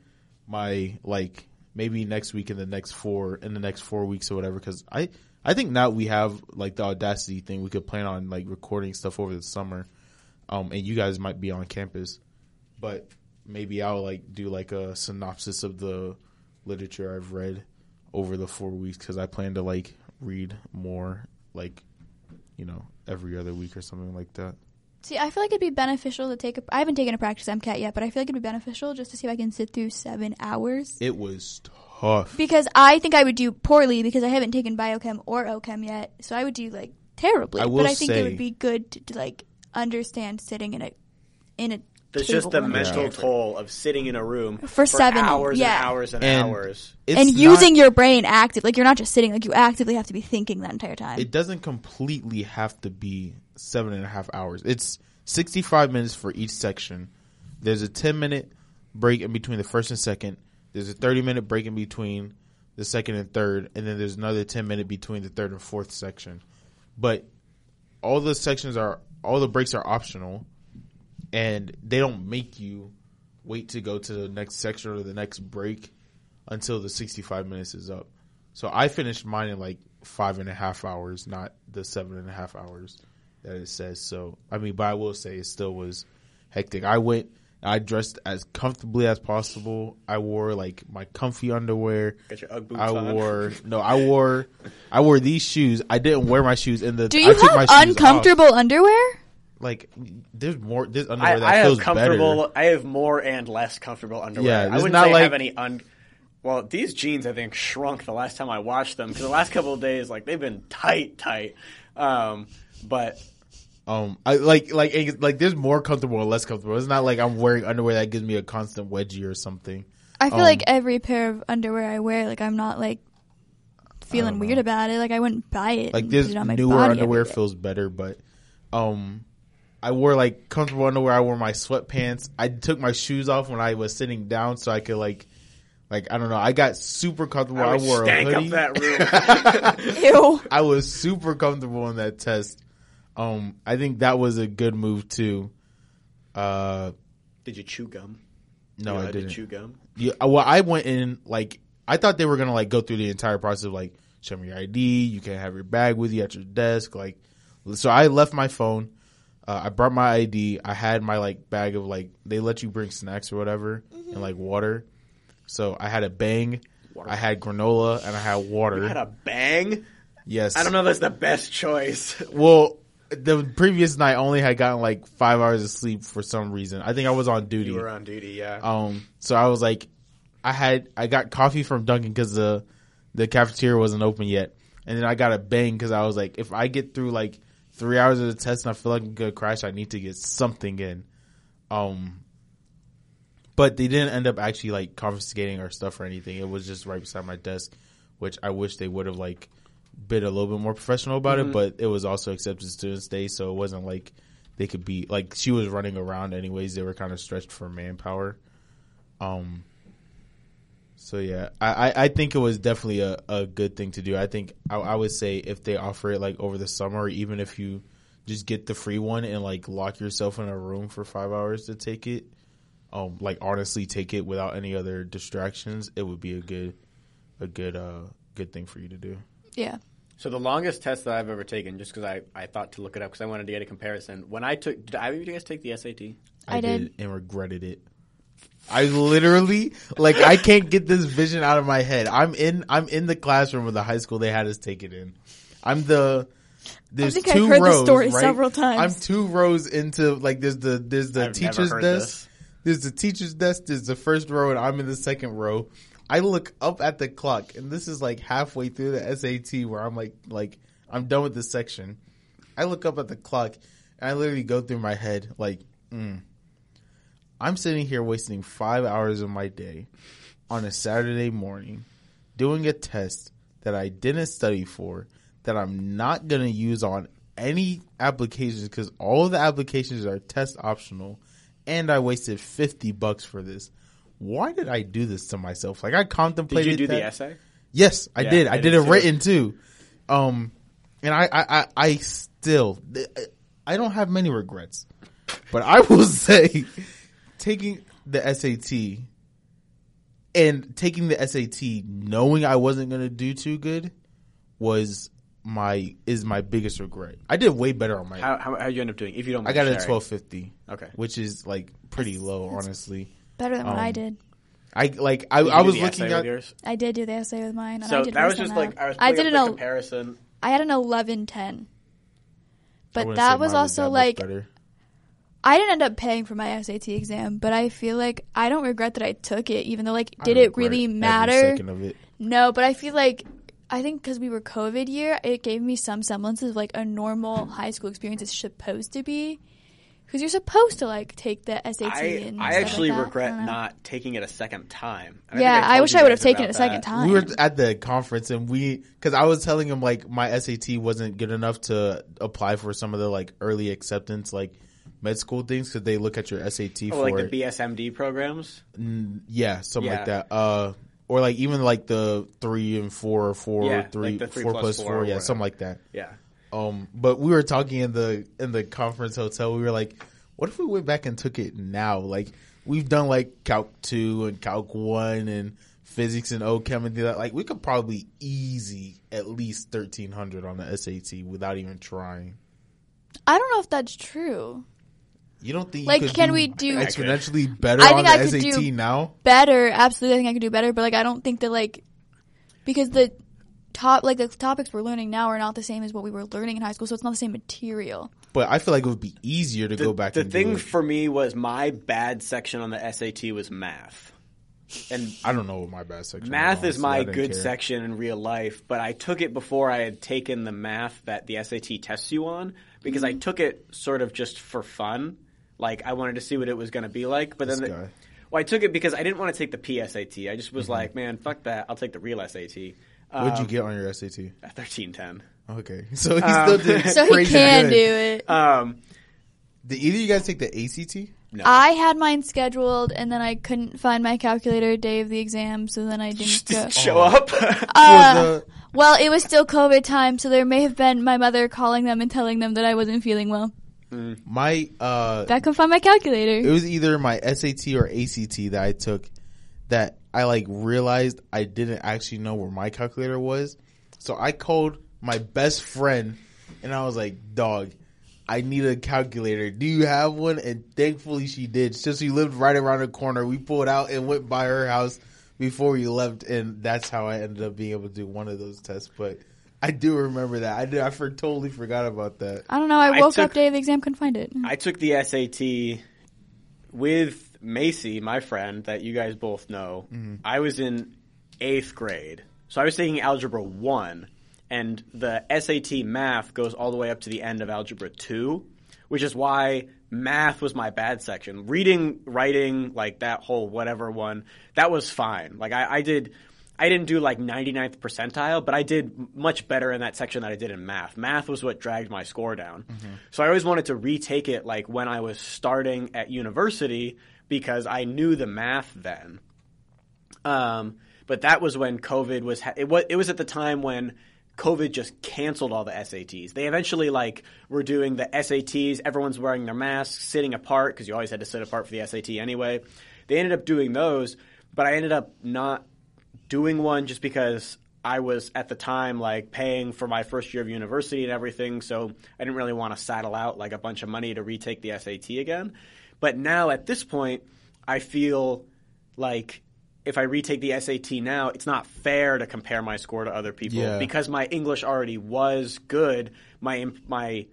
my like maybe next week in the next four in the next four weeks or whatever because i i think now we have like the audacity thing. We could plan on like recording stuff over the summer um and you guys might be on campus but maybe i'll like do like a synopsis of the literature i've read over the four weeks because i plan to like read more like you know every other week or something like that See, I feel like it'd be beneficial to take a. I haven't taken a practice MCAT yet, but I feel like it'd be beneficial just to see if I can sit through seven hours. it was tough Because I think I would do poorly because I haven't taken biochem or OChem yet, so I would do like terribly. I will but I think it would be good to, to like understand sitting in a in a. There's just the mental understand. toll of sitting in a room For seven- hours yeah. and hours and, And- hours. It's and not- using your brain active, like you're not just sitting, like you actively have to be thinking that entire time. it doesn't completely have to be seven and a half hours. It's 65 minutes for each section. There's a 10 minute break in between the first and second. There's a 30 minute break in between the second and third. And then there's another 10 minute between the third and fourth section. But all the sections are, all the breaks are optional and they don't make you wait to go to the next section or the next break until the 65 minutes is up. So I finished mine in like five and a half hours, not the seven and a half hours that it says. So, I mean, but I will say it still was hectic. I went, I dressed as comfortably as possible. I wore like my comfy underwear. Got your Ugg boots I on. wore, no, I wore, I wore these shoes. I didn't wear my shoes in the, do I you took my have shoes off. uncomfortable underwear? Like, there's more, there's underwear I, that I have comfortable. better. I have more and less comfortable underwear. Yeah, I wouldn't not say I like- have any un. Well, these jeans I think shrunk the last time I washed them because the last couple of days like they've been tight, tight. Um, but Um, I like like like there's more comfortable or less comfortable. It's not like I'm wearing underwear that gives me a constant wedgie or something. I feel Um, like every pair of underwear I wear, like I'm not like feeling weird about it. Like I wouldn't buy it. Like this it newer underwear feels better, but um, I wore like comfortable underwear. I wore my sweatpants. I took my shoes off when I was sitting down so I could like. Like I don't know, I got super comfortable. I I, would wore a stank up hoodie. that room. Ew. I was super comfortable in that test. Um, I think that was a good move too. Uh, Did you chew gum? no, You I didn't. chew gum. Yeah, well, I went in like I thought they were gonna like go through the entire process of like show me your ID, you can't have your bag with you at your desk, like. So I left my phone. Uh, I brought my ID. I had my like bag of like they let you bring snacks or whatever and like water. So I had a bang. I had granola and I had water. You had a bang. yes, I don't know. if That's the best choice. Well, the previous night only had gotten like five hours of sleep for some reason. I think I was on duty. you were on duty, yeah. Um, so I was like, I had I got coffee from Dunkin' because the the cafeteria wasn't open yet, and then I got a bang because I was like, if I get through like three hours of the test and I feel like I'm gonna crash, I need to get something in. Um, but they didn't end up actually like confiscating our stuff or anything. It was just right beside my desk, which I wish they would have like been a little bit more professional about it. But it was also accepted students day, so it wasn't like they could be like she was running around anyways. They were kind of stretched for manpower. Um. So yeah, I, I, I think it was definitely a, a good thing to do. I think I, I would say if they offer it like over the summer, even if you just get the free one and like lock yourself in a room for five hours to take it, um, like honestly take it without any other distractions, it would be a good, a good, uh, good thing for you to do. Yeah. So the longest test that I've ever taken, just because I, I thought to look it up because I wanted to get a comparison. When I took, did either of you guys take the SAT? I did. and regretted it. I literally like I can't get this vision out of my head. I'm in I'm in the classroom of the high school they had us take it in. I'm the there's think I've heard this rows, story right? several times. I'm two rows into like there's the there's the I've teacher's desk. this. There's the teacher's desk. There's the first row, and I'm in the second row. I look up at the clock, and this is like halfway through the SAT where I'm like like I'm done with this section. I look up at the clock, and I literally go through my head like. Mm, I'm sitting here wasting five hours of my day on a Saturday morning doing a test that I didn't study for, that I'm not going to use on any applications because all of the applications are test optional, and I wasted 50 bucks for this. Why did I do this to myself? Like I contemplated. Did you do the essay? Yes, I Yeah, did. I I, did did, it too. written too. Um, and I, I, I, I still, I don't have many regrets, but I will say, taking the SAT and taking the SAT, knowing I wasn't going to do too good, was my is my biggest regret. I did way better on my. How how how you end up doing? If you don't, I mind got a sharing. twelve fifty. Okay. which is like pretty low, honestly. Better than what I Um, did. I like I, Did I was looking essay at yours? I did do the essay with mine. And I So did that was just than like I was. I did up an the comparison. I had an eleven ten. I But that was mine also that like. I didn't end up paying for my SAT exam, but I feel like I don't regret that I took it, even though like did it really matter? of it. No, but I feel like I think because we were COVID year, it gave me some semblance of like a normal high school experience is supposed to be. Because you're supposed to like take the SAT. I and I actually like that. regret I don't taking it a second time. And Yeah, think I, told wish I would have taken it about a second that. time. We were at the conference and we, because I was telling him like my SAT wasn't good enough to apply for some of the like early acceptance like med school things because they look at your SAT Oh, for like it. the BSMD programs. yeah, something Yeah. like that. Uh, or like even like the three and four or four, Yeah, three, like three four plus plus four four, yeah, something like that. Yeah. Um, but we were talking in the in the conference hotel. We were like, what if we went back and took it now? Like we've done like Calc two and Calc one and physics and OChem and do that. Like we could probably easy at least thirteen hundred on the SAT without even trying. I don't know if that's true. You don't think you Like, can do we do- exponentially better I on think the I could SAT do- now? Better, absolutely. I think I could do better, but like I don't think that like because the top like the topics we're learning now are not the same as what we were learning in high school, so it's not the same material. But I feel like it would be easier to The, go back to the and thing do it. for me was my bad section on the SAT was math. And I don't know what my bad section. math was, is my didn't good care. section in real life, but I took it before I had taken the math that the SAT tests you on because Mm-hmm. I took it sort of just for fun. Like I wanted to see what it was going to be like, but then the- guy. well, I took it because I didn't want to take the PSAT. I just was Mm-hmm. like, man, fuck that. I'll take the real SAT. What'd you Um, get on your SAT? Thirteen ten. Okay, so he Um, still did. So he crazy can good. do it. Um, Did either of you guys take the ACT? no. I had mine scheduled, and then I couldn't find my calculator day of the exam, so then I didn't go. Didn't show up. Uh, Was, well, it was still COVID time, so there may have been my mother calling them and telling them that I wasn't feeling well. my uh, I couldn't find my calculator. it was either my SAT or ACT that I took that I like realized I didn't actually know where my calculator was. So I called my best friend and I was like, "Dog, I need a calculator. Do you have one?" And thankfully she did. Since she lived right around the corner. We pulled out and went by her house before we left, and that's how I ended up being able to do one of those tests. But I do remember that. I did. I for, totally forgot about that. I don't know. I I woke took- up day of the exam, couldn't find it. I took the SAT with Macy, my friend that you guys both know. Mm-hmm. I was in eighth grade, so I was taking algebra one, and the SAT math goes all the way up to the end of algebra two, which is why math was my bad section. Reading, writing, like that whole whatever one, that was fine. Like I, I did. I didn't do like 99th percentile, but I did much better in that section than I did in math. Math was what dragged my score down. Mm-hmm. So I always wanted to retake it like when I was starting at university because I knew the math then. Um, but that was when COVID was, ha- it was, it was at the time when COVID just canceled all the SATs. They eventually like were doing the SATs. Everyone's wearing their masks, sitting apart because you always had to sit apart for the SAT anyway. They ended up doing those, but I ended up not doing one just because I was at the time like paying for my first year of university and everything, so I didn't really want to saddle out like a bunch of money to retake the SAT again. But now at this point, I feel like if I retake the SAT now, it's not fair to compare my score to other people Yeah. because my English already was good. My my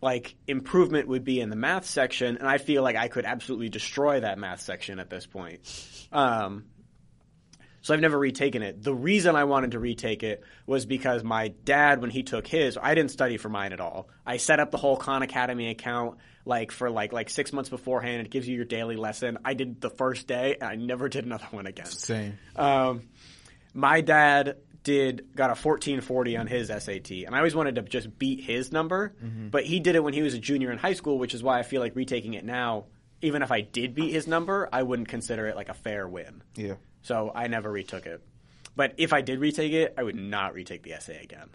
like improvement would be in the math section, and I feel like I could absolutely destroy that math section at this point. Um, so I've never retaken it. The reason I wanted to retake it was because my dad, when he took his, I didn't study for mine at all. I set up the whole Khan Academy account like for like like six months beforehand. It gives you your daily lesson. I did the first day, and I never did another one again. Same. Um, my dad did got a 1440 on his SAT, and I always wanted to just beat his number, but he did it when he was a junior in high school, which is why I feel like retaking it now, even if I did beat his number, I wouldn't consider it like a fair win. Yeah. So I never retook it. But if I did retake it, I would not retake the essay again.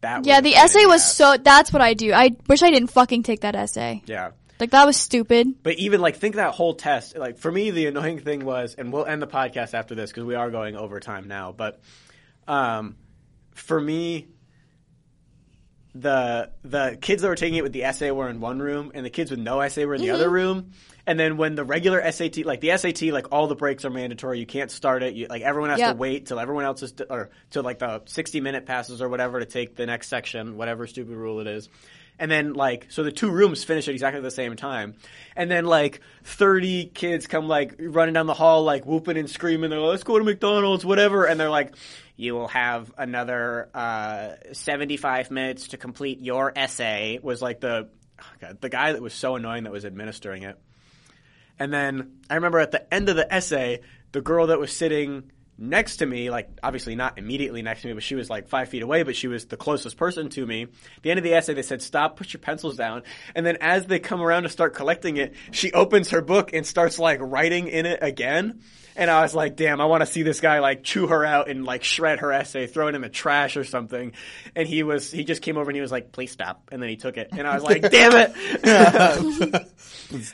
That Yeah, the essay was so. That's what I do. I wish I didn't fucking take that essay. yeah. Like that was stupid. But even like think that whole test. Like for me, the annoying thing was, and we'll end the podcast after this because we are going over time now. But um, for me, the the kids that were taking it with the essay were in one room, and the kids with no essay were in the other room. And then when the regular SAT, like the SAT, like all the breaks are mandatory. You can't start it. You, like everyone has Yep. to wait till everyone else is, or till like the sixty minute passes or whatever to take the next section, whatever stupid rule it is. And then like so the two rooms finish at exactly the same time. And then like thirty kids come like running down the hall like whooping and screaming. They're like, let's go to McDonald's, whatever. And they're like, you will have another uh, seventy five minutes to complete your essay. Was like the oh God, the guy that was so annoying that was administering it. And then I remember at the end of the essay, the girl that was sitting next to me, like obviously not immediately next to me, but she was like five feet away, but she was the closest person to me. At the end of the essay, they said, stop, put your pencils down. And then as they come around to start collecting it, she opens her book and starts like writing in it again. And I was like, damn, I want to see this guy like chew her out and like shred her essay, throw it in the trash or something. And he was, he just came over and he was like, please stop. And then he took it. And I was like, damn it.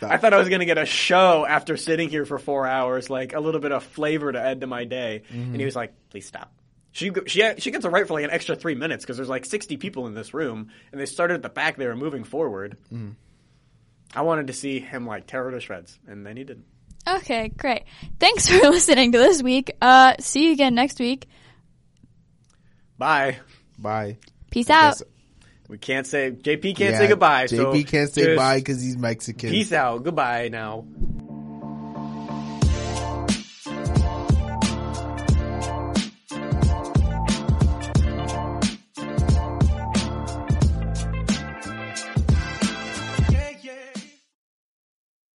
I thought I was going to get a show after sitting here for four hours, like a little bit of flavor to add to my day. Mm-hmm. And he was like, "Please stop." She she she gets a right for like an extra three minutes because there's like sixty people in this room, and they started at the back. They were moving forward. Mm-hmm. I wanted to see him like tear her to shreds, and then he didn't. Okay, great. Thanks for listening to this week. Uh, see you again next week. Bye. Bye. Peace out. We can't say JP can't Yeah, say goodbye. JP so can't say just bye because he's Mexican. Peace out. Goodbye now.